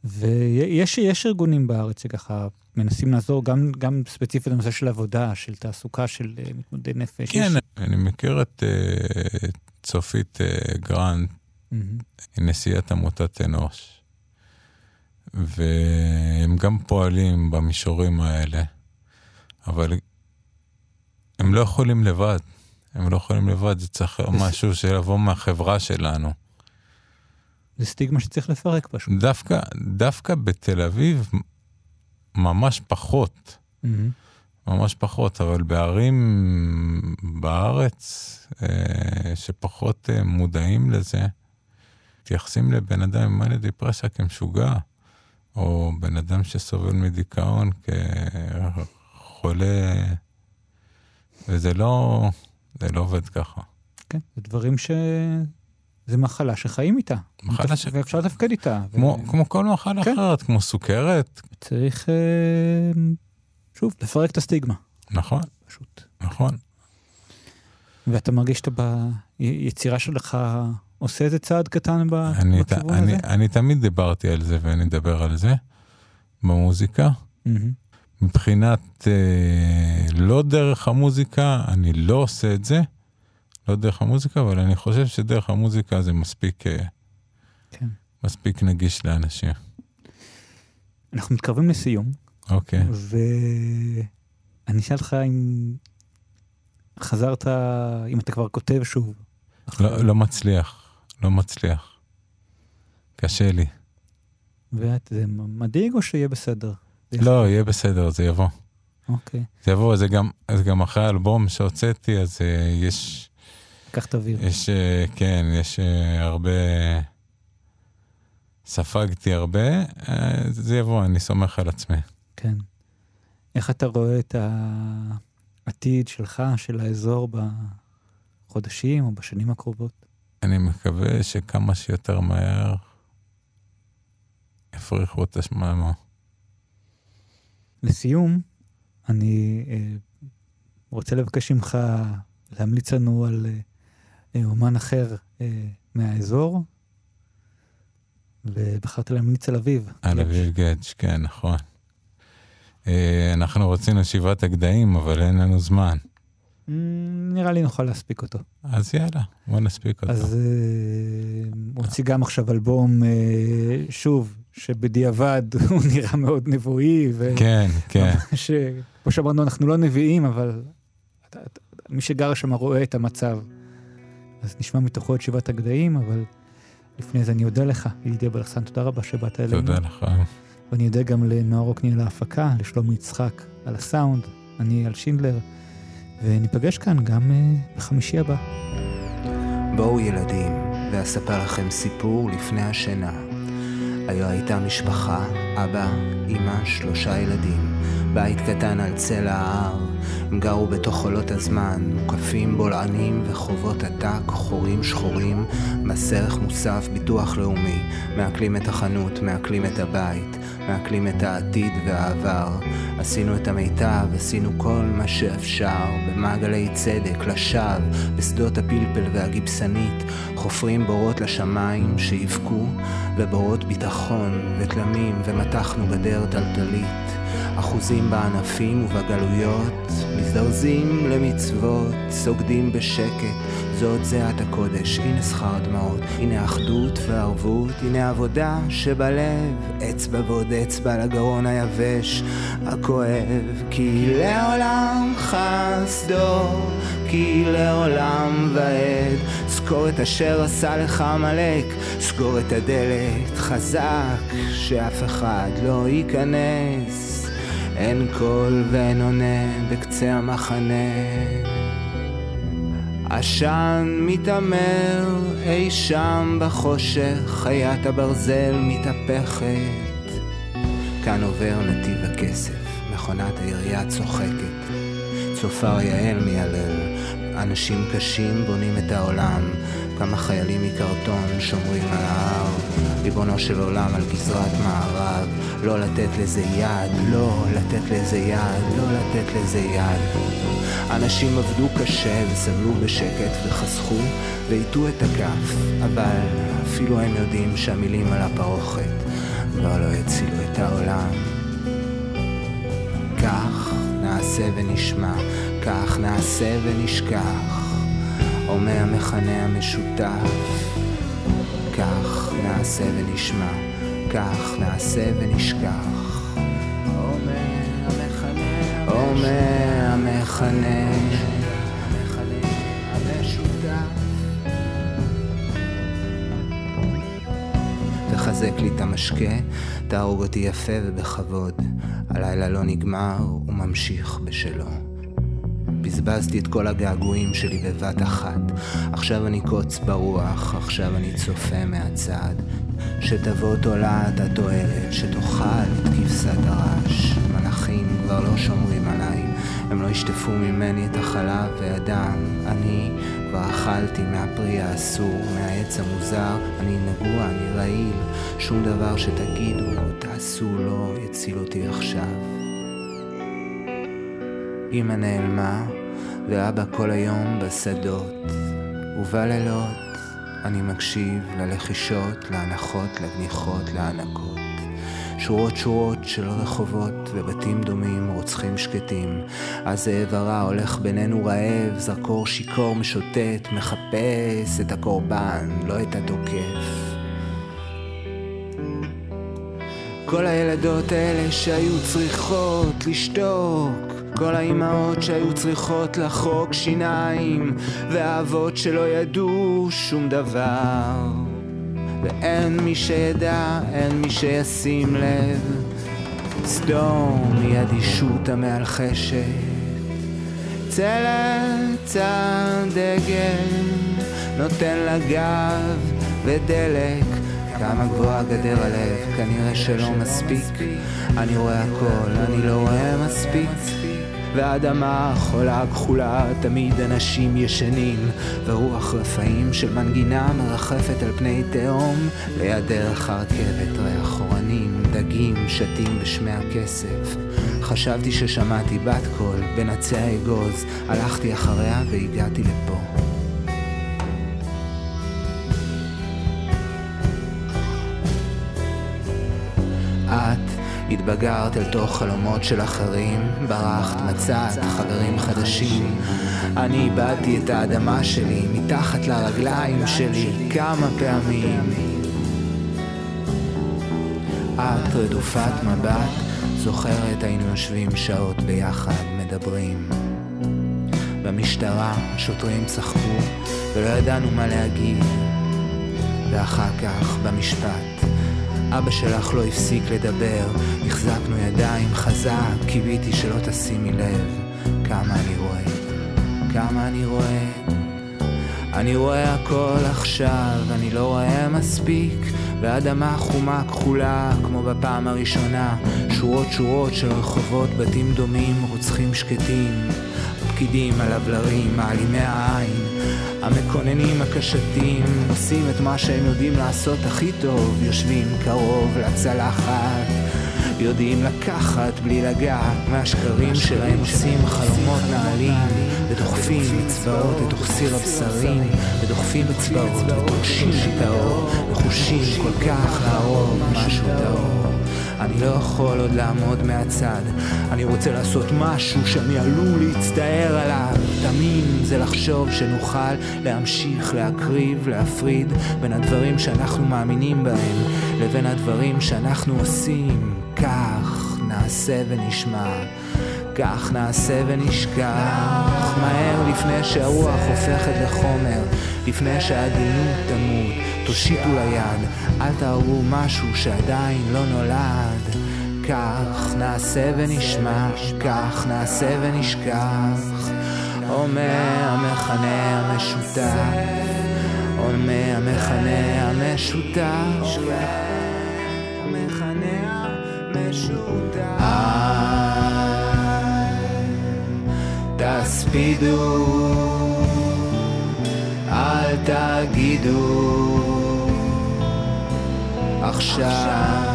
Speaker 2: ויש ארגונים בארץ שככה מנסים לעזור, גם, גם ספציפית לנושא של עבודה, של תעסוקה, של uh, מתמודדי נפש.
Speaker 3: כן, יש... אני מכיר את uh, צופית uh, גרנט, mm-hmm. נשיאת עמותת אנוש. והם גם פועלים במישורים האלה, אבל הם לא יכולים לבד. הם לא יכולים לבד, זה צריך משהו שיבוא מהחברה שלנו.
Speaker 2: זה סטיגמה שצריך לפרק פשוט.
Speaker 3: דווקא, דווקא בתל אביב ממש פחות. Mm-hmm. ממש פחות, אבל בערים בארץ אה, שפחות אה, מודעים לזה, מתייחסים לבן אדם עם מלא דיפרסיה כמשוגע. או בן אדם שסובל מדיכאון כחולה, וזה לא, זה לא עובד ככה.
Speaker 2: כן, זה דברים ש... זה מחלה שחיים איתה. מחלה ש... ואפשר לתפקד איתה.
Speaker 3: כמו, ו... כמו כל מחלה כן. אחרת, כמו סוכרת.
Speaker 2: צריך, אה, שוב, לפרק את הסטיגמה.
Speaker 3: נכון.
Speaker 2: פשוט.
Speaker 3: נכון.
Speaker 2: ואתה מרגיש שאתה ביצירה שלך עושה איזה צעד קטן אני, בכיוון
Speaker 3: אני,
Speaker 2: הזה?
Speaker 3: אני תמיד דיברתי על זה ואני אדבר על זה במוזיקה. Mm-hmm. מבחינת אה, לא דרך המוזיקה, אני לא עושה את זה, לא דרך המוזיקה, אבל אני חושב שדרך המוזיקה זה מספיק, אה, כן. מספיק נגיש לאנשים.
Speaker 2: אנחנו מתקרבים לסיום.
Speaker 3: אוקיי.
Speaker 2: ואני אשאל אותך אם חזרת, אם אתה כבר כותב שוב.
Speaker 3: לא, לא מצליח. לא מצליח. קשה לי.
Speaker 2: ואת, זה מדאיג או שיהיה בסדר?
Speaker 3: לא, יהיה בסדר, זה יבוא.
Speaker 2: אוקיי.
Speaker 3: זה יבוא, זה גם, זה גם אחרי האלבום שהוצאתי, אז uh, יש...
Speaker 2: קח את אוויר.
Speaker 3: יש, uh, כן, יש uh, הרבה... ספגתי הרבה, uh, זה יבוא, אני סומך על עצמי.
Speaker 2: כן. איך אתה רואה את העתיד שלך, של האזור, בחודשים או בשנים הקרובות?
Speaker 3: אני מקווה שכמה שיותר מהר יפריחו את השממה.
Speaker 2: לסיום, אני אה, רוצה לבקש ממך להמליץ לנו על אה, אומן אחר אה, מהאזור, ובחרת להמליץ על אביב.
Speaker 3: על אביב גדג', כן, נכון. אה, אנחנו רצינו שבעת הגדיים, אבל אין לנו זמן.
Speaker 2: נראה לי נוכל להספיק אותו.
Speaker 3: אז יאללה, בוא נספיק אותו.
Speaker 2: אז הוא הוציא גם עכשיו אלבום, אה, שוב, שבדיעבד הוא נראה מאוד נבואי.
Speaker 3: כן, כן.
Speaker 2: כמו שאמרנו, אנחנו לא נביאים, אבל מי שגר שם רואה את המצב. אז נשמע מתוכו את שבעת הגדיים, אבל לפני זה אני אודה לך, ידידי בלחסן, תודה רבה שבאת אלינו.
Speaker 3: תודה לך.
Speaker 2: ואני אודה גם לנועה רוקני על ההפקה, לשלומי יצחק על הסאונד, אני על שינדלר. וניפגש כאן גם uh, בחמישי הבא.
Speaker 6: בואו ילדים, ואספר לכם סיפור לפני השינה. היה הייתה משפחה, אבא, אמא, שלושה ילדים. בית קטן על צל ההר. הם גרו בתוך חולות הזמן, מוקפים בולענים וחובות עתק, חורים שחורים, מס ערך מוסף, ביטוח לאומי, מעכלים את החנות, מעכלים את הבית, מעכלים את העתיד והעבר. עשינו את המיטב, עשינו כל מה שאפשר, במעגלי צדק, לשווא, בשדות הפלפל והגיבסנית, חופרים בורות לשמיים שיבכו, ובורות ביטחון ותלמים, ומתחנו גדר טלטלית. אחוזים בענפים ובגלויות, מזדרזים למצוות, סוגדים בשקט, זאת זיעת הקודש, הנה שכר דמעות, הנה אחדות וערבות, הנה עבודה שבלב, אצבע ועוד אצבע לגרון היבש, הכואב, כי לעולם חסדו, כי לעולם ועד, זכור את אשר עשה לך עמלק, סגור את הדלת חזק, שאף אחד לא ייכנס. אין קול ואין עונה בקצה המחנה. עשן מתעמר אי שם בחושך, חיית הברזל מתהפכת. כאן עובר נתיב הכסף, מכונת העירייה צוחקת. צופר יעל מיילל, אנשים קשים בונים את העולם, כמה חיילים מקרטון שומרים על ההר, ריבונו של עולם על גזרת מערב, לא לתת לזה יד, לא לתת לזה יד, לא לתת לזה יד. אנשים עבדו קשה וסבלו בשקט וחסכו והטו את הכף, אבל אפילו הם יודעים שהמילים על הפרוכת כבר לא יצילו את העולם. כך נעשה ונשמע, כך נעשה ונשכח, אומר המכנה המשותף. כך נעשה ונשמע, כך נעשה ונשכח. אומר המכנה, אומר המכנה, תחזק לי את המשקה, תהרוג אותי יפה ובכבוד. הלילה לא נגמר, הוא ממשיך בשלו. בזבזתי את כל הגעגועים שלי בבת אחת. עכשיו אני קוץ ברוח, עכשיו אני צופה מהצד. שתבוא תולעת התועלת, שתאכל את כבשת הרש. מלאכים כבר לא שומרים עליי, הם לא ישטפו ממני את החלב והדם. אני כבר אכלתי מהפרי האסור, מהעץ המוזר, אני נגוע, אני רעיל. שום דבר שתגידו או תעשו לא יציל אותי עכשיו. אמא נעלמה, ואבא כל היום בשדות. ובלילות אני מקשיב ללחישות, להנחות, לגניחות, להענקות. שורות שורות של רחובות ובתים דומים, רוצחים שקטים. הזאב הרע הולך בינינו רעב, זרקור שיכור משוטט, מחפש את הקורבן, לא את התוקף. כל הילדות האלה שהיו צריכות לשתוק כל האימהות שהיו צריכות לחוק שיניים, והאבות שלא ידעו שום דבר. ואין מי שידע, אין מי שישים לב. סדום היא אדישות המאלחשת. צלת הדגל נותן לה גב ודלק כמה גבוהה גדר הלב, כנראה שלא מספיק. אני רואה הכל, אני לא רואה מספיק. והאדמה חולה כחולה, תמיד אנשים ישנים, ורוח רפאים של מנגינה מרחפת על פני תהום, ליד דרך הרכבת ריח אורנים, דגים שתים בשמי הכסף. חשבתי ששמעתי בת קול בין עצי האגוז, הלכתי אחריה והגעתי לפה. התבגרת אל תוך חלומות של אחרים, ברחת, מצאת חברים חדשים. אני איבדתי את האדמה שלי מתחת לרגליים שלי כמה פעמים. את רדופת מבט, זוכרת היינו יושבים שעות ביחד, מדברים. במשטרה שוטרים צחקו ולא ידענו מה להגיד. ואחר כך במשפט אבא שלך לא הפסיק לדבר, החזקנו ידיים חזק, קיוויתי שלא תשימי לב כמה אני רואה, כמה אני רואה. אני רואה הכל עכשיו, אני לא רואה מספיק, ואדמה חומה כחולה כמו בפעם הראשונה, שורות שורות של רחובות, בתים דומים, רוצחים שקטים. הפקידים, הלבלרים, מעלימי העין, המקוננים הקשתים, עושים את מה שהם יודעים לעשות הכי טוב, יושבים קרוב לצלחת, יודעים לקחת בלי לגעת מהשקרים שלהם עושים חלומות נעלים, ודוחפים אצבעות לתוך סיר הבשרים, ודוחפים אצבעות ותולשים את האור, נחושים כל כך להרוג משהו טהור. אני לא יכול עוד לעמוד מהצד, אני רוצה לעשות משהו שאני עלול להצטער עליו. תמים זה לחשוב שנוכל להמשיך להקריב, להפריד בין הדברים שאנחנו מאמינים בהם לבין הדברים שאנחנו עושים. כך נעשה ונשמע. כך נעשה ונשכח מהר לפני שהרוח הופכת לחומר, לפני שהעדינות תמות. תושיטו ליד, אל תהרגו משהו שעדיין לא נולד. כך נעשה ונשמע, כך נעשה ונשכח. אומר המכנה המשותף, אומר. המכנה המשותף. תספידו, אל תגידו, עכשיו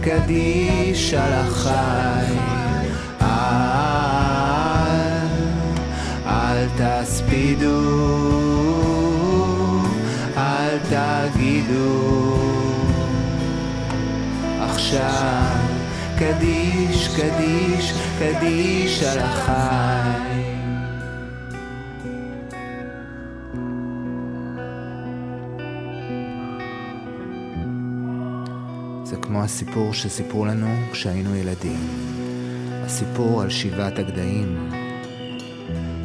Speaker 6: קדיש על החי. אל, אל תספידו, אל תגידו, עכשיו קדיש, קדיש, קדיש על החי. הסיפור שסיפרו לנו כשהיינו ילדים. הסיפור על שבעת הגדיים.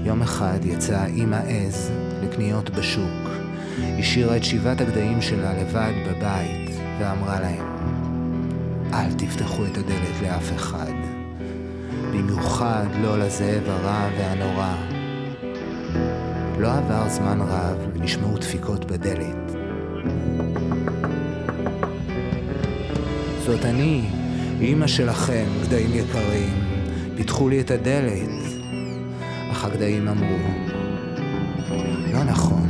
Speaker 6: יום אחד יצאה אימא עז לקניות בשוק. השאירה את שבעת הגדיים שלה לבד בבית, ואמרה להם, אל תפתחו את הדלת לאף אחד. במיוחד לא לזאב הרע והנורא. לא עבר זמן רב ונשמעו דפיקות בדלת. זאת אני, אימא שלכם, גדיים יקרים. פיתחו לי את הדלת. אך הגדיים אמרו, לא נכון,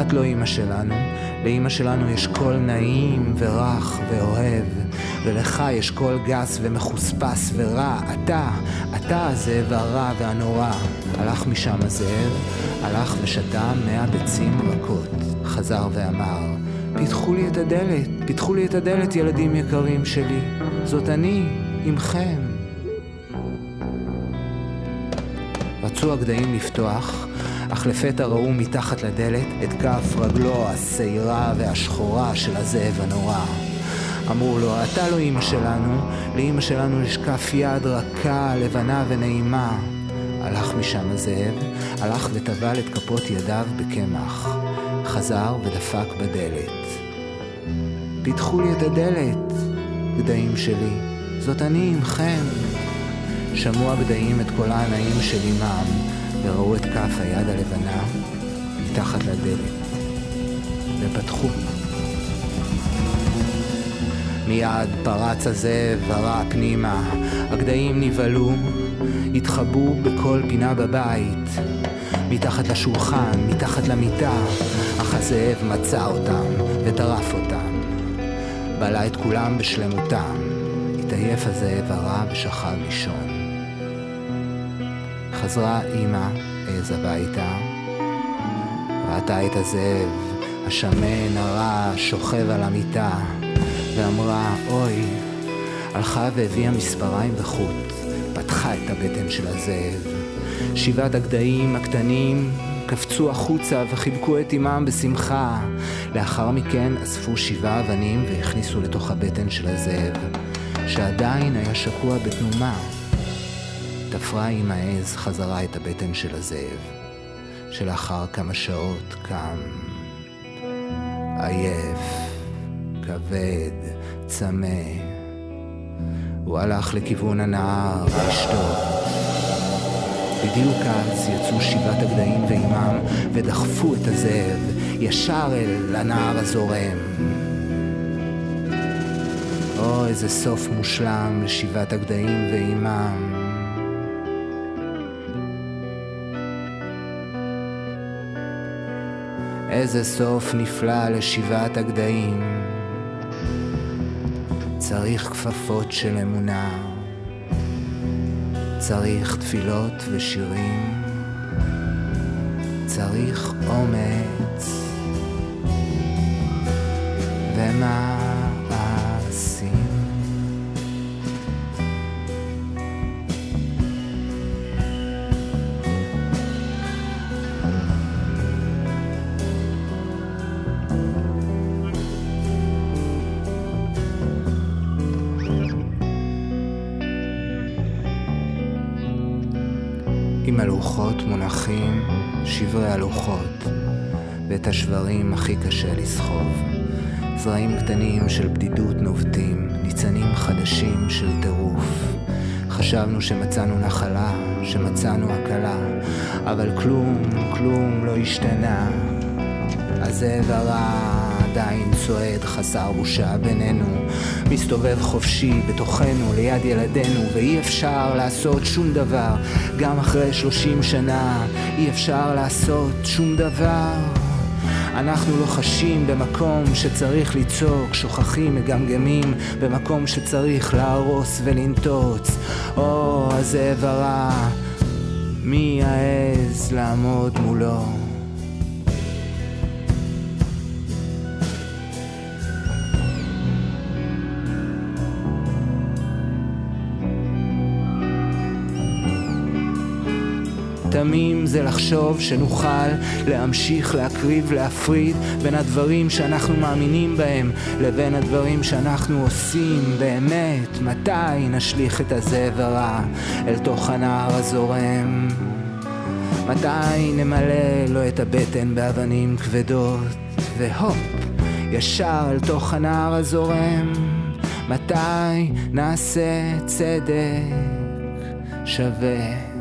Speaker 6: את לא אימא שלנו, לאימא שלנו יש קול נעים ורך ואוהב, ולך יש קול גס ומחוספס ורע. אתה, אתה הזאב הרע והנורא. הלך משם הזאב, הלך ושתה מאה ביצים רכות. חזר ואמר, פיתחו לי את הדלת, פיתחו לי את הדלת, ילדים יקרים שלי. זאת אני, עמכם. רצו הגדיים לפתוח, אך לפתע ראו מתחת לדלת את כף רגלו השעירה והשחורה של הזאב הנורא. אמרו לו, אתה לא אימא שלנו, לאימא שלנו יש כף יד רכה, לבנה ונעימה. הלך משם הזאב, הלך וטבל את כפות ידיו בקמח. חזר ודפק בדלת. פיתחו לי את הדלת, גדיים שלי, זאת אני עמכם. שמעו הגדיים את קולה הנעים של אמם, וראו את כף היד הלבנה מתחת לדלת, ופתחו. מיד פרץ הזאב ורע פנימה, הגדיים נבהלו, התחבאו בכל פינה בבית, מתחת לשולחן, מתחת למיטה, הזאב מצא אותם וטרף אותם. בלע את כולם בשלמותם, התעייף הזאב הרע ושכב לישון. חזרה אמא עז הביתה, ראתה את הזאב השמן הרע שוכב על המיטה, ואמרה, אוי, הלכה והביאה מספריים וחוט, פתחה את הבטן של הזאב. שבעת הגדיים הקטנים קפצו החוצה וחיבקו את אמם בשמחה. לאחר מכן אספו שבעה אבנים והכניסו לתוך הבטן של הזאב, שעדיין היה שקוע בתנומה. תפרה עם העז חזרה את הבטן של הזאב, שלאחר כמה שעות קם עייף, כבד, צמא. הוא הלך לכיוון הנהר לשתות. בדיוק אז יצאו שבעת הגדיים ועימם ודחפו את הזאב ישר אל הנהר הזורם. או איזה סוף מושלם לשבעת הגדיים ועימם. איזה סוף נפלא לשבעת הגדיים. צריך כפפות של אמונה, צריך תפילות ושירים, צריך אומץ. ומה שברי הלוחות, ואת השברים הכי קשה לסחוב. זרעים קטנים של בדידות נובטים, ניצנים חדשים של טירוף. חשבנו שמצאנו נחלה, שמצאנו הקלה, אבל כלום, כלום לא השתנה. הזאב הרע עדיין צועד חסר בושה בינינו, מסתובב חופשי בתוכנו ליד ילדינו, ואי אפשר לעשות שום דבר, גם אחרי שלושים שנה, אי אפשר לעשות שום דבר. אנחנו לא במקום שצריך לצעוק, שוכחים, מגמגמים במקום שצריך להרוס ולנטוץ. או, הזאב הרע, מי יעז לעמוד מולו? תמים זה לחשוב שנוכל להמשיך להקריב, להפריד בין הדברים שאנחנו מאמינים בהם לבין הדברים שאנחנו עושים באמת. מתי נשליך את הזאב הרע אל תוך הנהר הזורם? מתי נמלא לו את הבטן באבנים כבדות והופ, ישר אל תוך הנהר הזורם? מתי נעשה צדק שווה?